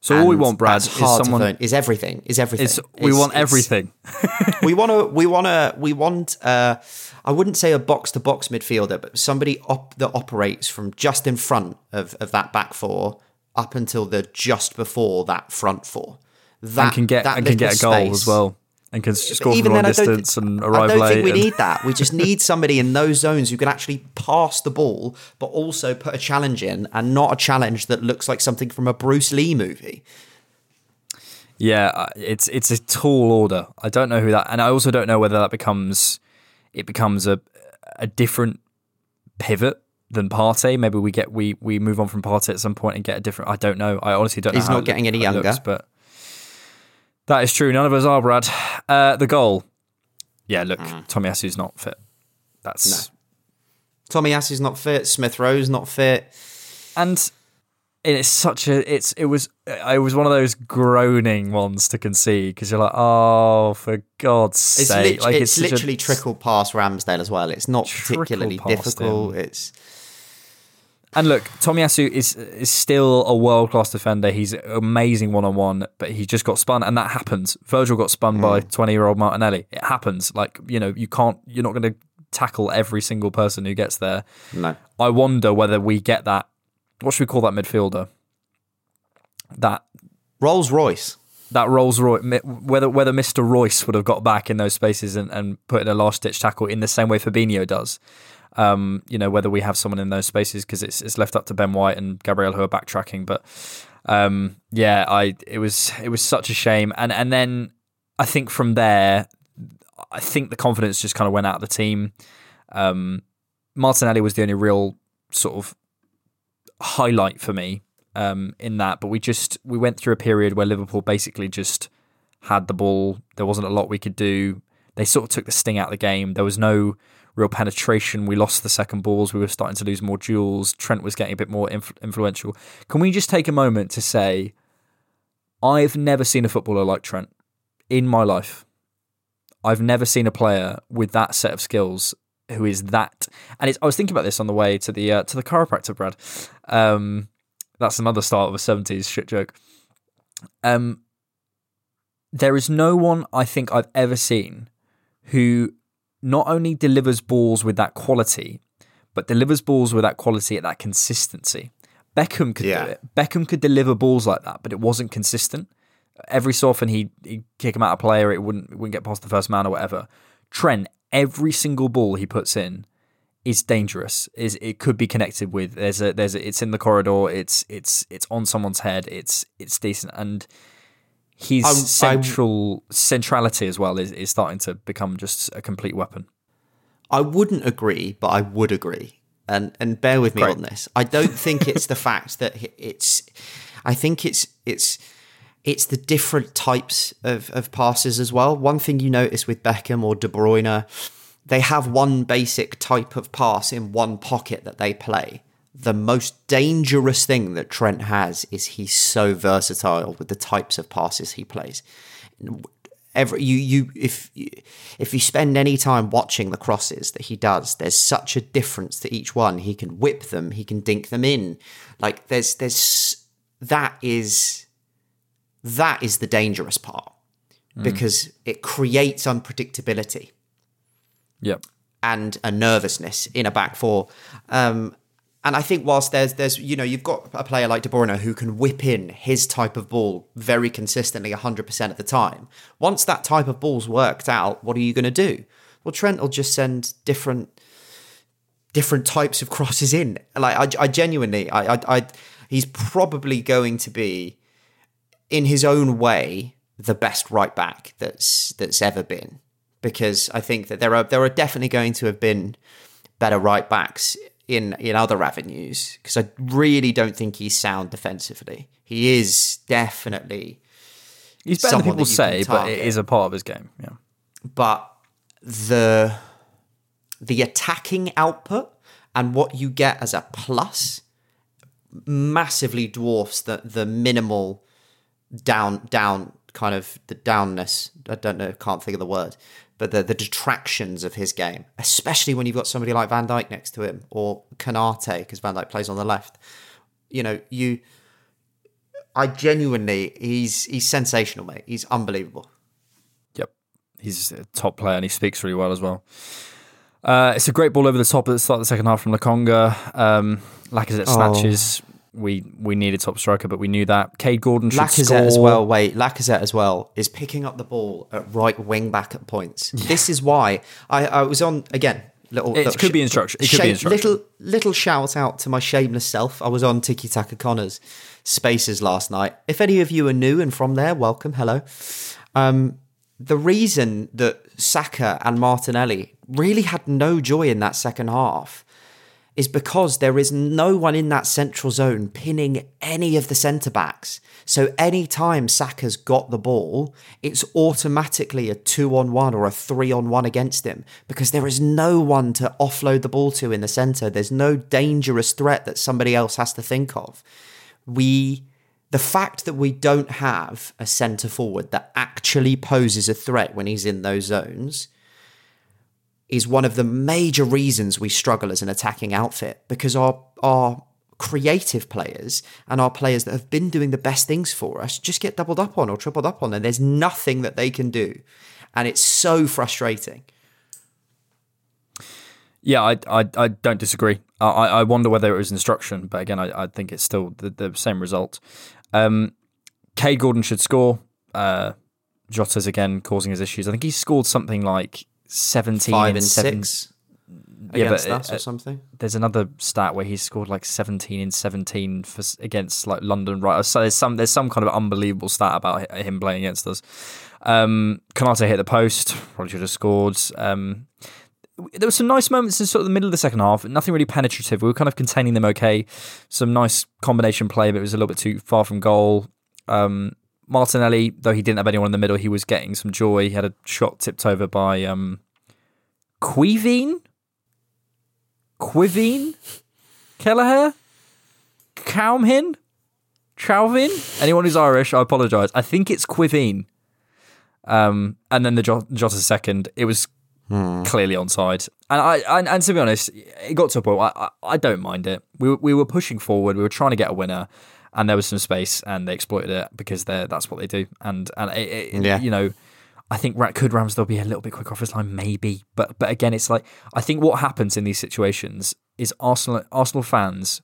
So all we want, Brad, is someone is everything. Is everything. It's, we want everything. we want to. We want to. We want. Uh, I wouldn't say a box to box midfielder, but somebody op- that operates from just in front of, of that back four up until the just before that front four. That and can get that and can get a goal space, as well and can score Even from long distance and arrive late. I don't think we need that. We just need somebody in those zones who can actually pass the ball, but also put a challenge in, and not a challenge that looks like something from a Bruce Lee movie. Yeah, uh, it's it's a tall order. I don't know who that, and I also don't know whether that becomes it becomes a a different pivot than Partey. Maybe we get we we move on from Partey at some point and get a different. I don't know. I honestly don't. He's know not getting any younger, looks, but that is true. None of us are, Brad. Uh, the goal. Yeah, look, mm. Tomiyasu's not fit. That's no. Tomiyasu's not fit. Smith Rowe's not fit. And it's such a it's it was it was one of those groaning ones to concede because you're like oh for God's It's, sake lit- like it's, a- literally trickled past Ramsdale as well. It's not particularly difficult. him. It's And look, Tomiyasu is is still a world class defender. He's amazing one on one, but he just got spun, and that happens. Virgil got spun by Hmm. twenty year old Martinelli. It happens. Like you know, you can't. You're not going to tackle every single person who gets there. no. I wonder whether we get that. What should we call that midfielder? That Rolls Royce. that Rolls Royce, whether whether Mister Royce would have got back in those spaces and, and put in a last ditch tackle in the same way Fabinho does. Um, you know whether we have someone in those spaces because it's it's left up to Ben White and Gabriel who are backtracking. But um, yeah, I it was it was such a shame. And and then I think from there, I think the confidence just kind of went out of the team. Um, Martinelli was the only real sort of highlight for me um, in that, but we just we went through a period where Liverpool basically just had the ball. There wasn't a lot we could do. They sort of took the sting out of the game. There was no real penetration. We lost the second balls. We were starting to lose more duels. Trent was getting a bit more inf- influential. Can we just take a moment to say, I've never seen a footballer like Trent in my life. I've never seen a player with that set of skills who is that. And I was thinking about this on the way to the uh, to the chiropractor, Brad. Um, that's another start of a seventies shit joke. Um, there is no one I think I've ever seen who not only delivers balls with that quality, but delivers balls with that quality at that consistency. Beckham could Yeah. do it. Beckham could deliver balls like that, but it wasn't consistent. Every so often he'd, he'd kick him out of play or it wouldn't, it wouldn't get past the first man or whatever. Trent, every single ball he puts in is dangerous. Is it could be connected with there's a there's a, it's in the corridor. It's it's it's on someone's head. It's it's decent and his I- I- central centrality as well is, is starting to become just a complete weapon. I wouldn't agree, but I would agree. And and bear with me Great. on this. I don't think it's the fact that it's. I think it's it's it's the different types of of passes as well. One thing you notice with Beckham or De Bruyne, they have one basic type of pass in one pocket that they play. The most dangerous thing that Trent has is he's so versatile with the types of passes he plays. Every you you if if you spend any time watching the crosses that he does there's such a difference to each one. He can whip them he can dink them in. Like there's there's that is that is the dangerous part because it creates unpredictability. Yep. and a nervousness in a back four. Um, and I think whilst there's there's you know you've got a player like De Bruyne who can whip in his type of ball very consistently 100% of the time. Once that type of ball's worked out, what are you going to do? Well, Trent will just send different different types of crosses in. Like I, I genuinely, I, I, I, he's probably going to be in his own way the best right back that's that's ever been because I think that there are there are definitely going to have been better right backs in in other avenues because I really don't think he's sound defensively. He is definitely He's better than people that you can say, but it is a part of his game. Yeah. but the the attacking output and what you get as a plus massively dwarfs the the minimal down down kind of the downness I don't know can't think of the word but the the detractions of his game especially when you've got somebody like Van Dijk next to him or Konate because Van Dijk plays on the left you know you I genuinely he's he's sensational mate he's unbelievable Yep. He's a top player and he speaks really well as well. Uh, it's a great ball over the top at the start of the second half from Lokonga. Um, Lacazette Oh. We we needed top striker, but we knew that. Kaide Gordon should Lacazette score. as well. Wait, Lacazette as well is picking up the ball at right wing back at points. This is why I, I was on again. Little, It little could be instruction. It could be instruction. Little little shout out to my shameless self. I was on Tiki Taka Connors Spaces last night. If any of you are new and from there, welcome. Hello. Um, the reason that Saka and Martinelli really had no joy in that second half is because there is no one in that central zone pinning any of the centre backs. So anytime Saka's got the ball, it's automatically a two on one or a three on one against him because there is no one to offload the ball to in the centre. There's no dangerous threat that somebody else has to think of. we the fact that we don't have a centre forward that actually poses a threat when he's in those zones is one of the major reasons we struggle as an attacking outfit because our our creative players and our players that have been doing the best things for us just get doubled up on or tripled up on and there's nothing that they can do and it's so frustrating yeah, I, I, I don't disagree. I, I wonder whether it was instruction, but again, I, I think it's still the, the same result. Um, Kaide Gordon should score. Uh, Jota's again causing his issues. I think he scored something like 17 five and seven, six Yeah, against but, us uh, or something There's another stat where he scored like 17 in 17 for, against like London right. So there's some there's some kind of unbelievable stat about him playing against us. Um, Konate hit the post. Probably should have scored. Um, there were some nice moments in sort of the middle of the second half. Nothing really penetrative. We were kind of containing them okay. Some nice combination play, but it was a little bit too far from goal. Um, Martinelli, though he didn't have anyone in the middle, he was getting some joy. He had a shot tipped over by um, Quivine? Quivine? Kelleher? Caumhin? Chauvin? Anyone who's Irish, I apologise. I think it's Quivine. Um, and then the Jo- Jota second, it was clearly onside. And I and, and to be honest, it got to a point. I, I, I don't mind it. We we were pushing forward. We were trying to get a winner, and there was some space, and they exploited it because they that's what they do. And and it, it, Yeah. you know, I think could Ramsdale be a little bit quicker off his line, maybe. But but again, it's like I think what happens in these situations is Arsenal Arsenal fans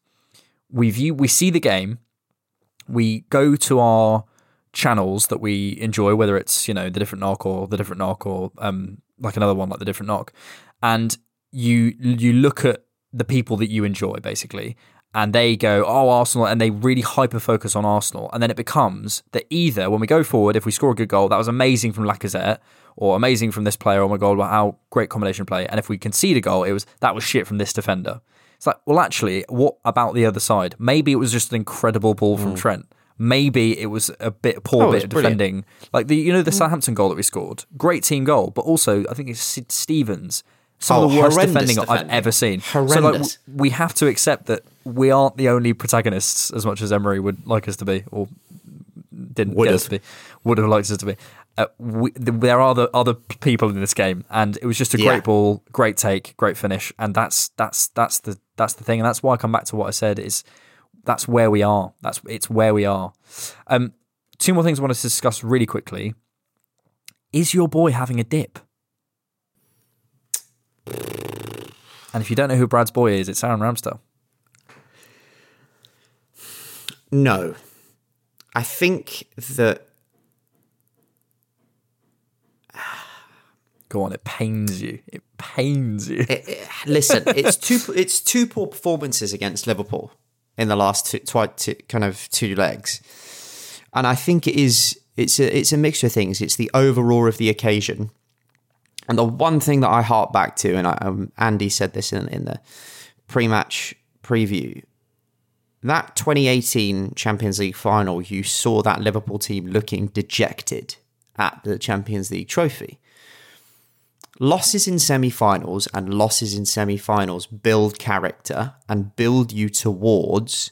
we view we see the game, we go to our channels that we enjoy, whether it's you know the different knock or the different knock or um like another one like the different knock, and you you look at the people that you enjoy basically, and they go oh Arsenal, and they really hyper focus on Arsenal, and then it becomes that either when we go forward, if we score a good goal, that was amazing from Lacazette. Or amazing from this player. Oh my god! how great combination play. And if we concede a goal, it was that was shit from this defender. It's like, well, actually, what about the other side? Maybe it was just an incredible ball from Trent. Maybe it was a bit poor Mm. Oh, bit of brilliant. defending, like the you know the Southampton goal that we scored, great team goal, but also I think it's Sid Stevens, some of Oh, the worst horrendous defending, I've ever seen. So like we have to accept that we aren't the only protagonists as much as Emery would like us to be, or didn't Would get us to be, would have liked us to be. Uh, we, th- there are the other people in this game, and it was just a Yeah. great ball, great take, great finish, and that's that's that's the that's the thing, and that's why I come back to what I said is that's where we are. That's it's where we are. Um, two more things I wanted to discuss really quickly. Is your boy having a dip? And if you don't know who Brad's boy is, it's Aaron Ramsdale. No i think that Go on, it pains you. It pains you. it, it- listen, it's two it's two poor performances against Liverpool in the last two, twi- two kind of two legs, and I think it is it's a it's a mixture of things. It's the overall of the occasion, and the one thing that I hark back to, and I, um, Andy said this in in the pre-match preview. That 2018 Champions League final, you saw that Liverpool team looking dejected at the Champions League trophy losses in semi-finals and losses in semi-finals build character and build you towards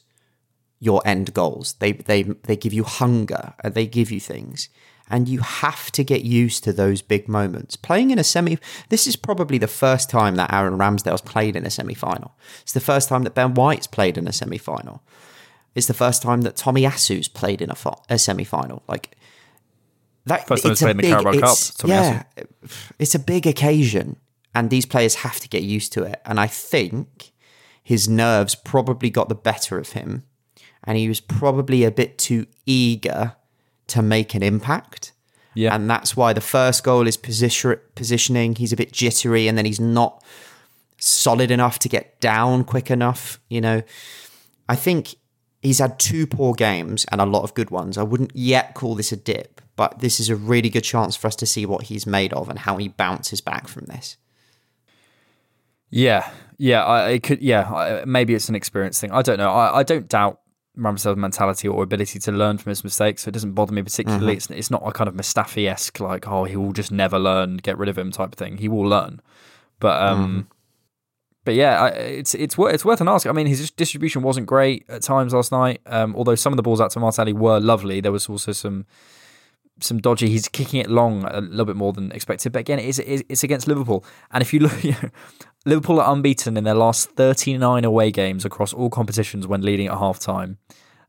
your end goals. They they they give you hunger they give you things. And you have to get used to those big moments. Playing in a semi this is probably the first time that Aaron Ramsdale's played in a semi-final. It's the first time that Ben White's played in a semi-final. It's the first time that Tomiyasu's played in a, fi- a semi-final. Like that First time it's played in the Carabao Cup, Tommy yeah, it's a big occasion, and these players have to get used to it. And I think his nerves probably got the better of him, and he was probably a bit too eager to make an impact. Yeah. and that's why the first goal is position positioning. He's a bit jittery, and then he's not solid enough to get down quick enough. You know, I think he's had two poor games and a lot of good ones. I wouldn't yet call this a dip, but this is a really good chance for us to see what he's made of and how he bounces back from this. Yeah, yeah, I it could. Yeah, I, maybe it's an experience thing. I don't know. I, I don't doubt Ramsdale's mentality or ability to learn from his mistakes. So it doesn't bother me particularly. It's it's not a kind of Mustafi esque like oh he will just never learn, get rid of him type of thing. He will learn, but um, but yeah, I, it's it's worth it's worth an ask. I mean, his distribution wasn't great at times last night. Um, although some of the balls out to Martelli were lovely, there was also some some dodgy. He's kicking it long a little bit more than expected. But again, it's it's against Liverpool, and if you look, you know, Liverpool are unbeaten in their last 39 away games across all competitions when leading at half time.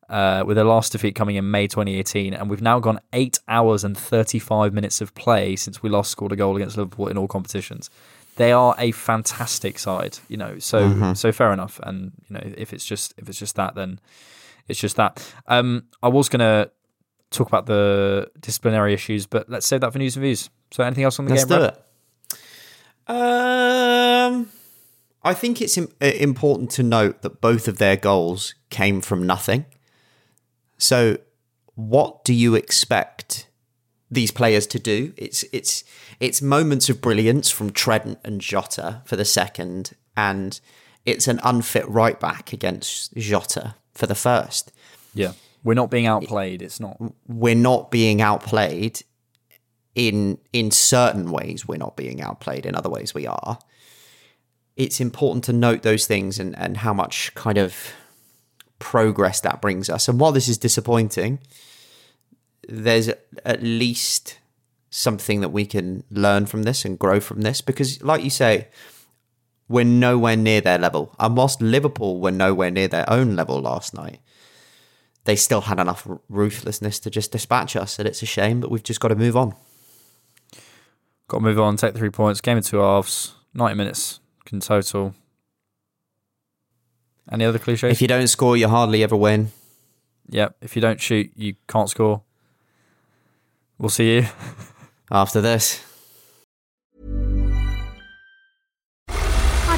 Uh, with their last defeat coming in May 2018, and we've now gone eight hours and 35 minutes of play since we last scored a goal against Liverpool in all competitions they are a fantastic side, you know. So mm-hmm. so fair enough. And you know, if it's just if it's just that, then it's just that. Um, I was gonna talk about the disciplinary issues, but let's save that for news and views. So anything else on the let's game? Let's do it. Um, I think it's Im- uh, important to note that both of their goals came from nothing. So, what do you expect these players to do. It's it's it's moments of brilliance from Trent and Jota for the second, and it's an unfit right back against Jota for the first. Yeah, we're not being outplayed. It's not. We're not being outplayed. In in certain ways, we're not being outplayed. In other ways, we are. It's important to note those things and and how much kind of progress that brings us. And while this is disappointing, there's at least something that we can learn from this and grow from this because, like you say, we're nowhere near their level. And whilst Liverpool were nowhere near their own level last night, they still had enough ruthlessness to just dispatch us. And it's a shame, but we've just got to move on. Got to move on, take three points. Game of two halves, 90 minutes in total. Any other cliches? If you don't score, you hardly ever win. Yep. If you don't shoot, you can't score. We'll see you after this.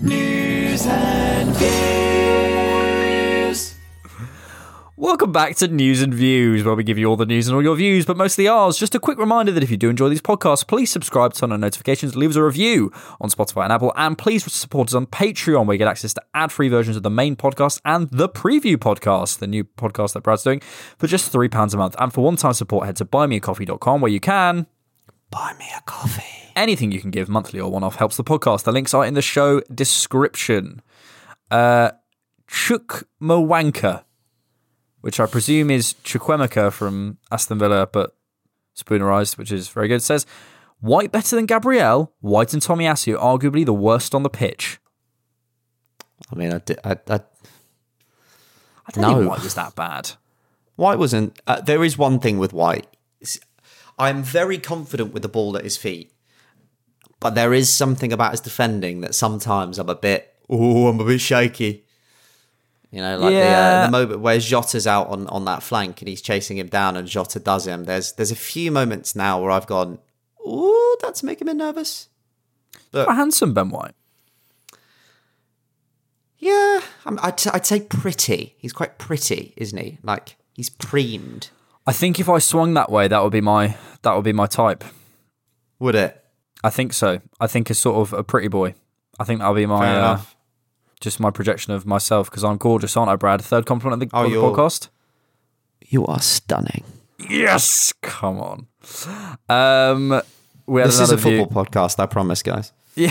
News and Views. Welcome back to News and Views, where we give you all the news and all your views, but mostly ours. Just a quick reminder that if you do enjoy these podcasts, please subscribe, turn on notifications, leave us a review on Spotify and Apple, and please support us on Patreon, where you get access to ad-free versions of the main podcast and the preview podcast, the new podcast that Brad's doing, for just £3 a month. And for one-time support, head to buymeacoffee.com, where you can... Buy me a coffee. Anything you can give, monthly or one off, helps the podcast. The links are in the show description. Uh, Chukmawanka, which I presume is Chukwuemeka from Aston Villa, but spoonerized, which is very good, says White better than Gabriel, White and Tommy Tomiyasu arguably the worst on the pitch. I mean, I, did, I, I, I don't no. think White was that bad. White wasn't. Uh, there is one thing with White. I'm very confident with the ball at his feet, but there is something about his defending that sometimes I'm a bit, oh, I'm a bit shaky. You know, like yeah. the, uh, the moment where Jota's out on, on that flank and he's chasing him down and Jota does him. There's there's a few moments now where I've gone, oh, that's making me nervous. But, Quite handsome, Ben White. Yeah, I'd, I'd say pretty. He's quite pretty, isn't he? Like he's preemed. I think if I swung that way, that would be my that would be my type. Would it? I think so. I think it's sort of a pretty boy. I think that'll be my uh, just my projection of myself because I'm gorgeous, aren't I, Brad? Third compliment of the, oh, of the podcast. You are stunning. Yes, come on. Um, we this is a football view. podcast. I promise, guys. Yeah.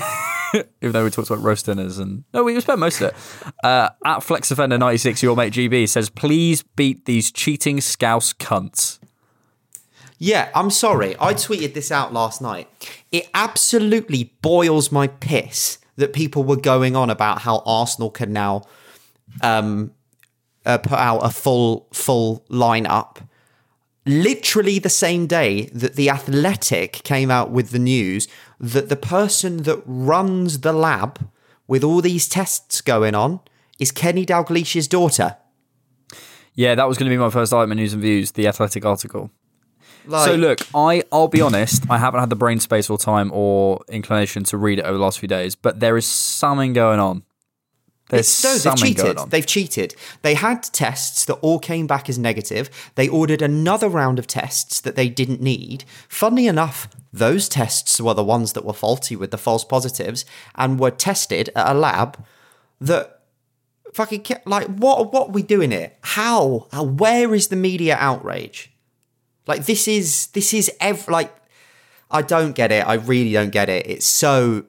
even though we talked about roast dinners and no, we spent most of it. Uh, at FlexOffender96, your mate GB says, please beat these cheating scouse cunts. Yeah, I'm sorry. I tweeted this out last night. It absolutely boils my piss that people were going on about how Arsenal can now um, uh, put out a full full lineup literally the same day that the Athletic came out with the news that the person that runs the lab with all these tests going on is Kenny Dalglish's daughter. Yeah, that was going to be my first item in news and views, the Athletic article. Like, so look, I I'll be honest, I haven't had the brain space or time or inclination to read it over the last few days, but there is something going on. There's It's, no, they've something going cheated. on. They've cheated. They had tests that all came back as negative. They ordered another round of tests that they didn't need. Funnily enough, those tests were the ones that were faulty with the false positives and were tested at a lab that fucking like what what are we doing here? How? How where is the media outrage? Like this is this is ev- like I don't get it. I really don't get it. It's so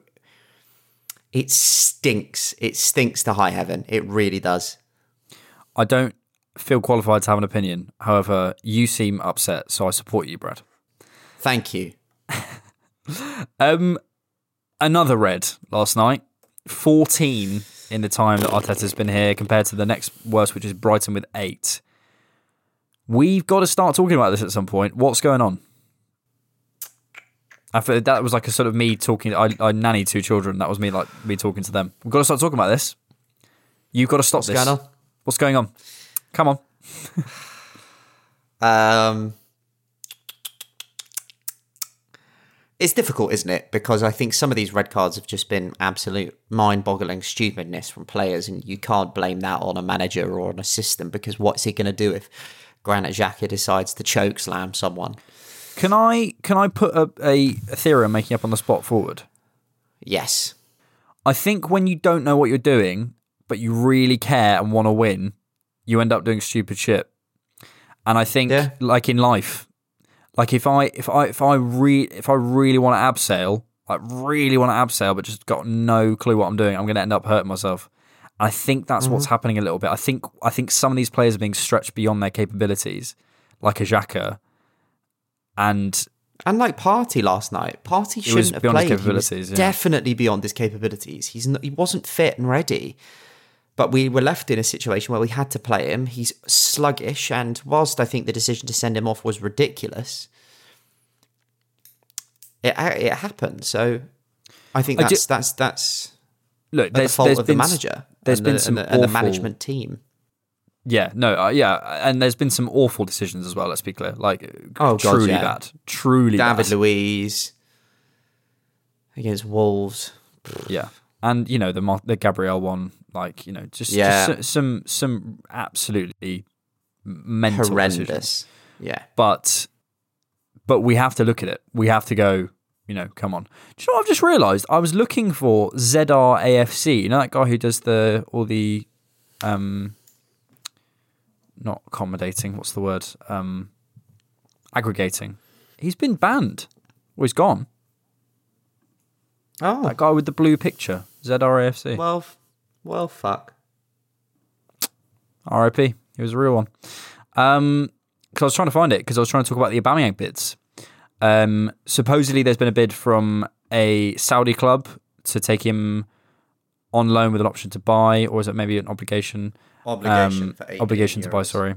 it stinks. It stinks to high heaven. It really does. I don't feel qualified to have an opinion. However, you seem upset, so I support you, Brad. Thank you. Um, another red last night. 14 in the time that Arteta's been here compared to the next worst, which is Brighton with eight. We've got to start talking about this at some point. What's going on? I feel that was like a sort of me talking. I, I nanny two children. That was me like me talking to them. We've got to start talking about this. You've got to stop What's this. going on? What's going on? Come on. Um, it's difficult, isn't it? Because I think some of these red cards have just been absolute mind-boggling stupidness from players, and you can't blame that on a manager or on a system because what's he going to do if Granit Xhaka decides to choke slam someone? Can I can I put a, a theory I'm making up on the spot forward? Yes. I think when you don't know what you're doing, but you really care and want to win, you end up doing stupid shit. And I think, Yeah. like in life, like if I if I if I re if I really want to abseil, like really want to abseil, but just got no clue what I'm doing, I'm going to end up hurting myself. I think that's what's Mm-hmm. happening a little bit. I think I think some of these players are being stretched beyond their capabilities, like a Xhaka, and And like Partey last night, Partey shouldn't have beyond his played. He was yeah. definitely beyond his capabilities. He's not, he wasn't fit and ready. But we were left in a situation where we had to play him. He's sluggish, and whilst I think the decision to send him off was ridiculous, it it happened. So I think I that's that's that's look, the fault there's of the manager. There's and been the, some and the, and the management team. Yeah, no, uh, yeah, and there's been some awful decisions as well. Let's be clear, like Oh, God, truly yeah. bad, truly David bad. Luiz against Wolves. Yeah, and you know the Mar- the Gabriel one, like you know, just, Yeah. just so- some some absolutely mental Horrendous. decisions. Yeah. But but we have to look at it. We have to go. You know, come on. Do you know what I've just realised? I was looking for ZRAFC. You know that guy who does the all the um not accommodating. What's the word? Um, aggregating. He's been banned. Well, he's gone. Oh, That guy with the blue picture. ZRAFC. well, f- well, fuck. RIP. He was a real one. Um, because I was trying to find it because I was trying to talk about the Aubameyang bids. Um, supposedly there's been a bid from a Saudi club to take him on loan with an option to buy, or is it maybe an obligation? Obligation Um, for 8 obligation to buy. Sorry.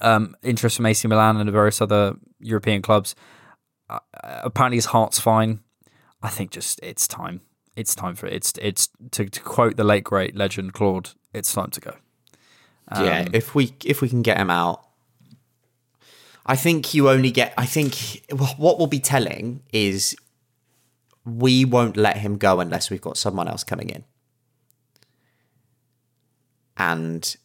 Um, interest from AC Milan and various other European clubs. Uh, apparently his heart's fine. I think just it's time. It's time for it. It's it's to, to quote the late great legend Claude. It's time to go. yeah, Um, if we if we can get him out, I think you only get. I think what will be telling is we won't let him go unless we've got someone else coming in, and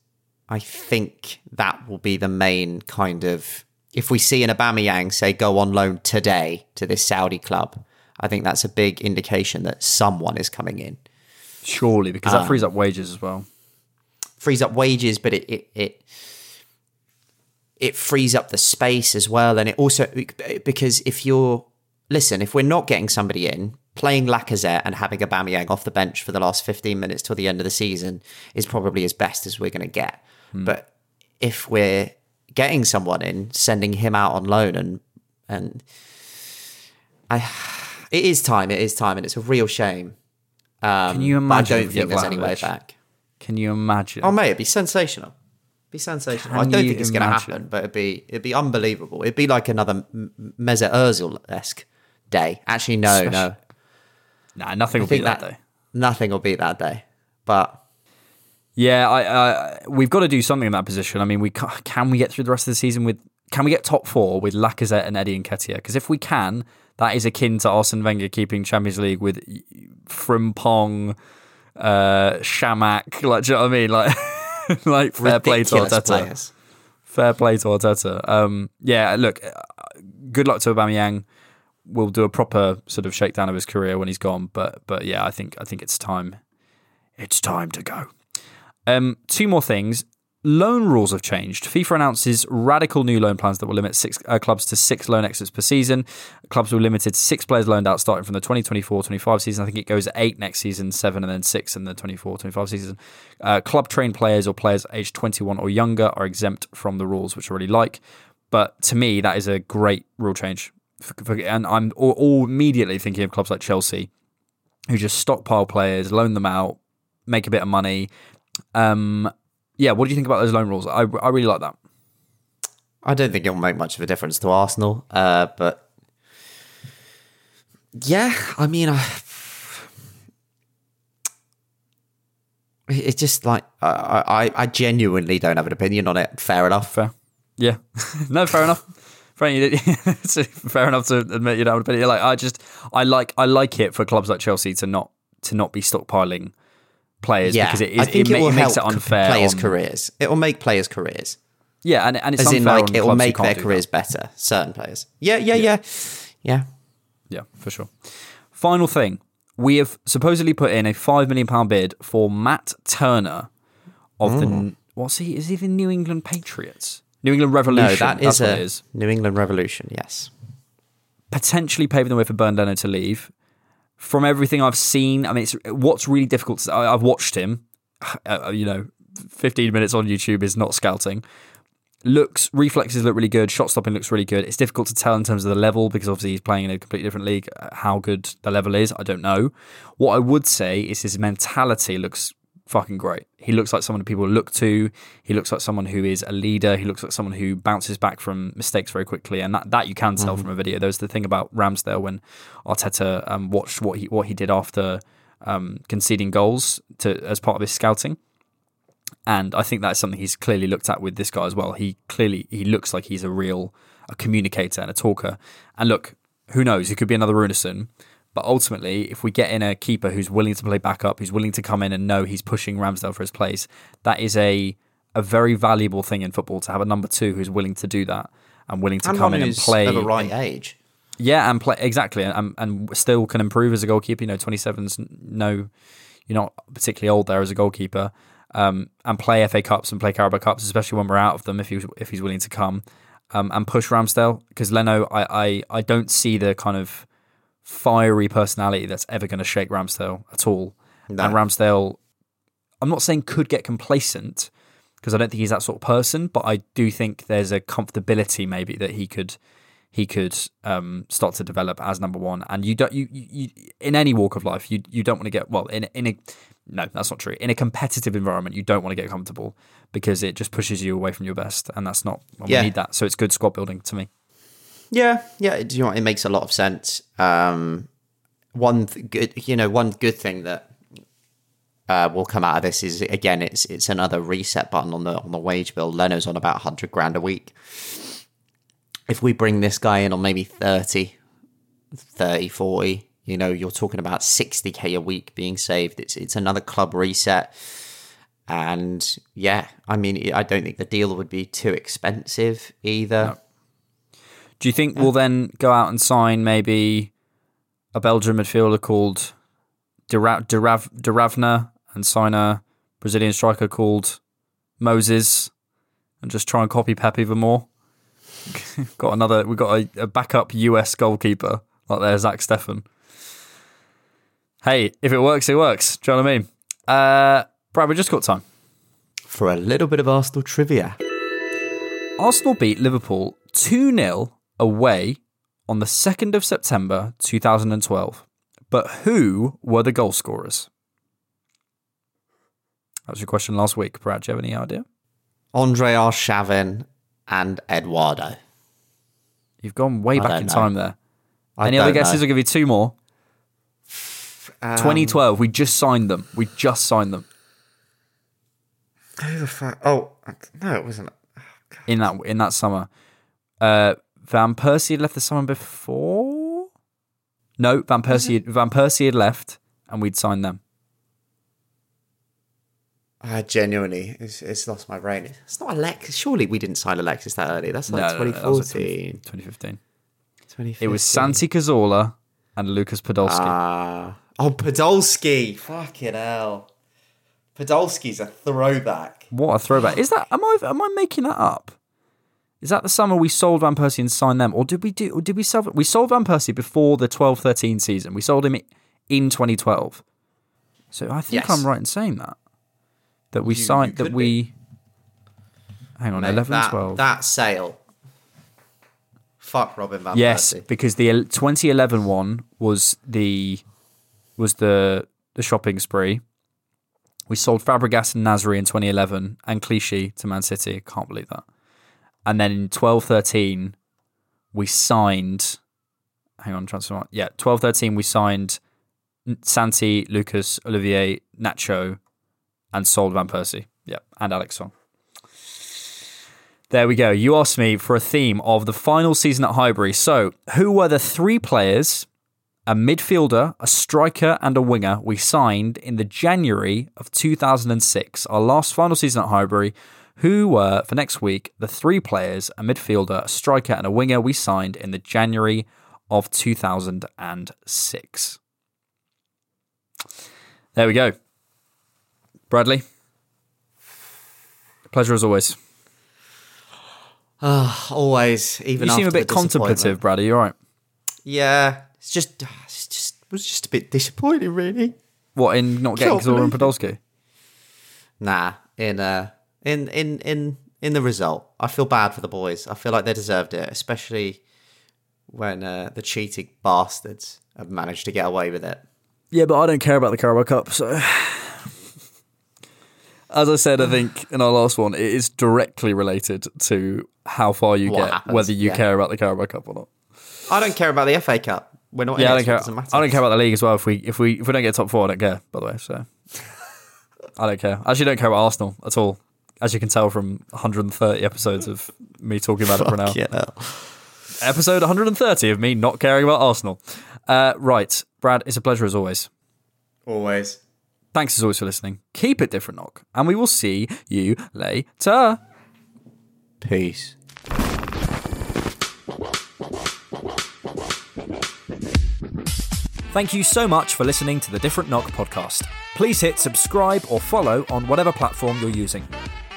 I think that will be the main kind of. If we see an Aubameyang say go on loan today to this Saudi club, I think that's a big indication that someone is coming in. Surely, because that Um, frees up wages as well. frees up wages, but it it it, it frees up the space as well, and it also because if you're listen, if we're not getting somebody in, playing Lacazette and having a Aubameyang off the bench for the last fifteen minutes till the end of the season is probably as best as we're going to get. But if we're getting someone in, sending him out on loan, and and I, it is time. It is time, and it's a real shame. Um, Can you imagine I don't think there's any way back. Can you imagine? Oh mate, it'd be sensational. Be sensational. I don't think it's going to happen, but it'd be it'd be unbelievable. It'd be like another M- Mesut Ozil esque day. Actually, no, Especially- no. Nah, nothing I will be that, that day. nothing will beat that day. But Yeah, I, I, we've got to do something in that position. I mean, we ca- can we get through the rest of the season with can we get top four with Lacazette and Eddie Nketiah? Because if we can, that is akin to Arsene Wenger keeping Champions League with Frimpong, uh, Chamakh. Like, do you know what I mean? Like, like fair play to Arteta. players. Fair play to Arteta. Um, yeah, look, uh, good luck to Aubameyang. We'll do a proper sort of shakedown of his career when he's gone. But but yeah, I think I think it's time. It's time to go. Um, two more things. Loan rules have changed. FIFA announces radical new loan plans that will limit six uh, clubs to six loan exits per season. Clubs will be limited to six players loaned out starting from the 2024-25 season. I think it goes eight next season, seven, and then six in the 24-25 season. Uh, club trained players or players aged 21 or younger are exempt from the rules, which I really like. But to me, that is a great rule change. For, for, and I'm all, all immediately thinking of clubs like Chelsea, who just stockpile players, loan them out, make a bit of money. Um, yeah, what do you think about those loan rules? I, I really like that. I don't think it'll make much of a difference to Arsenal, uh, but yeah, I mean, I, it's just like I, I, I genuinely don't have an opinion on it. Fair enough. Fair. Yeah. no, fair enough. Fair, fair enough to admit you don't have an opinion. Like I just, I like, I like it for clubs like Chelsea to not to not be stockpiling players Yeah, because it, is, I think it, it, ma- will it makes it unfair. players' on- careers. It will make players' careers. Yeah, and, and it's As in, like, it will make their careers that. better. Certain players. Yeah, yeah, yeah, yeah. Yeah, for sure. Final thing, we have supposedly put in a five million pound bid for Matt Turner of the Mm. what's he? Is he the New England Patriots? New England Revolution. No, that That's is what a is. New England Revolution. Yes. potentially paving the way for Bernd Leno to leave. From everything I've seen, I mean, it's what's really difficult. To, I, I've watched him. Uh, you know, fifteen minutes on YouTube is not scouting. Looks reflexes look really good. Shot stopping looks really good. It's difficult to tell in terms of the level because obviously he's playing in a completely different league. Uh, How good the level is, I don't know. What I would say is his mentality looks fucking great. He looks like someone that people look to. He looks like someone who is a leader. He looks like someone who bounces back from mistakes very quickly, and that, that you can tell Mhm. from a video. There's the thing about Ramsdale when Arteta um, watched what he what he did after um, conceding goals to as part of his scouting. And I think that's something he's clearly looked at with this guy as well. He clearly he looks like he's a real a communicator and a talker. And look, who knows? He could be another Runarsson. But ultimately, if we get in a keeper who's willing to play backup, who's willing to come in and know he's pushing Ramsdale for his place, that is a a very valuable thing in football to have a number two who's willing to do that and willing to And come in and play of the right age. yeah, and play exactly, and and still can improve as a goalkeeper. You know, twenty seven's no, you're not particularly old there as a goalkeeper. Um, and play FA Cups and play Carabao Cups, especially when we're out of them. If he's if he's willing to come, um, and push Ramsdale because Leno, I, I I don't see the kind of fiery personality that's ever going to shake Ramsdale at all. No. And Ramsdale, I'm not saying could get complacent because I don't think he's that sort of person, but I do think there's a comfortability maybe that he could he could um, start to develop as number one. And you don't you, you, you in any walk of life you you don't want to get well in in a no that's not true in a competitive environment you don't want to get comfortable because it just pushes you away from your best and that's not well, Yeah. we need that so it's good squad building to me. Yeah, yeah. Do you know? It makes a lot of sense. Um, one th- good, you know, one good thing that uh, will come out of this is again, it's it's another reset button on the on the wage bill. Leno's on about hundred grand a week. If we bring this guy in on maybe 30, 30, 40, you know, you're talking about 60k a week being saved. It's it's another club reset. And yeah, I mean, I don't think the deal would be too expensive either. Do you think we'll then go out and sign maybe a Belgian midfielder called Dira- Dirav- Diravna and sign a Brazilian striker called Moses and just try and copy Pep even more? got another. We got a, a backup US goalkeeper like there, Zach Steffen. Hey, if it works, it works. Do you know what I mean? Uh, Brad, we just got time. For a little bit of Arsenal trivia. Arsenal beat Liverpool 2 0 away on the 2nd of September 2012. But who were the goal scorers? That was your question last week. Brad, do you have any idea? Andre Arshavin and Eduardo. You've gone way I back in know. time there. I any other guesses? know. I'll give you two more. Um, 2012. We just signed them. We just signed them Who the fuck? Oh, no, it wasn't. in that in that summer. Uh, Van Persie had left the summer before. No, Van Persie. Van Persie had left, and we'd signed them. I genuinely, it's, it's lost my brain. It's not Alexis. Surely we didn't sign Alexis that early. That's like No, no, no, that was 2014. like 2015. 2015. It was Santi Cazorla and Lucas Podolski. Ah. oh, Podolski. Fucking hell. Podolski's a throwback. What a throwback! Is that? Am I? Am I making that up? Is that the summer we sold Van Persie and signed them, or did we do? Or did we sell? We sold Van Persie before the 12-13 season. We sold him in 2012. So I think Yes. I'm right in saying that. That we You- signed. you That we. Hang on, Mate, 11 that, 12. That sale. Fuck Robin Van yes, Persie. Yes, because the el- 2011 one was the was the the shopping spree. We sold Fabregas and Nasri in 2011 and Clichy to Man City. Can't believe that. And then in 12 13, we signed. Hang on, transfer. Yeah, 12 13, we signed Santi, Lucas, Olivier, Nacho, and sold Van Persie. Yeah, and Alex Song. There we go. You asked me for a theme of the final season at Highbury. So, who were the three players, a midfielder, a striker, and a winger we signed in the January of 2006, our last final season at Highbury? Who were, for next week, the three players, a midfielder, a striker, and a winger we signed in the January of 2006? There we go. Bradley, pleasure as always. Ah, always, even you seem a bit contemplative, Brady. You all right? Yeah, it's just, it's just, it was just a bit disappointing, really. What in not getting Can't and Podolski? Nah, in uh, in in in in the result, I feel bad for the boys. I feel like they deserved it, especially when uh, the cheating bastards have managed to get away with it. Yeah, but I don't care about the Carabao Cup. So, as I said, I think in our last one, it is directly related to how far you What get, happens, whether you yeah. care about the Carabao Cup or not. I don't care about the FA Cup. We're not. yeah, I don't care. so it doesn't matter. I don't care about the league as well. If we if we if we don't get top four, I don't care. By the way, so I don't care. I actually don't care about Arsenal at all. As you can tell from 130 episodes of me talking about it for an hour. Yeah. Episode 130 of me not caring about Arsenal. Uh, right, Brad, it's a pleasure as always. Always. Thanks as always for listening. Keep it different, knock, and we will see you later. Peace. Thank you so much for listening to the Different Knock podcast. Please hit subscribe or follow on whatever platform you're using.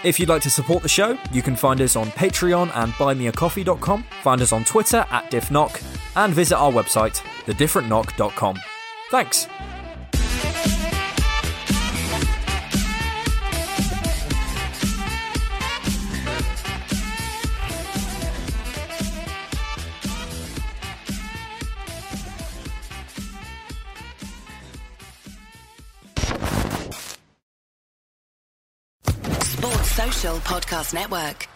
If you'd like to support the show, you can find us on Patreon and buymeacoffee.com, find us on Twitter at diffknock, and visit our website, thedifferentknock.com. Thanks. Podcast Network.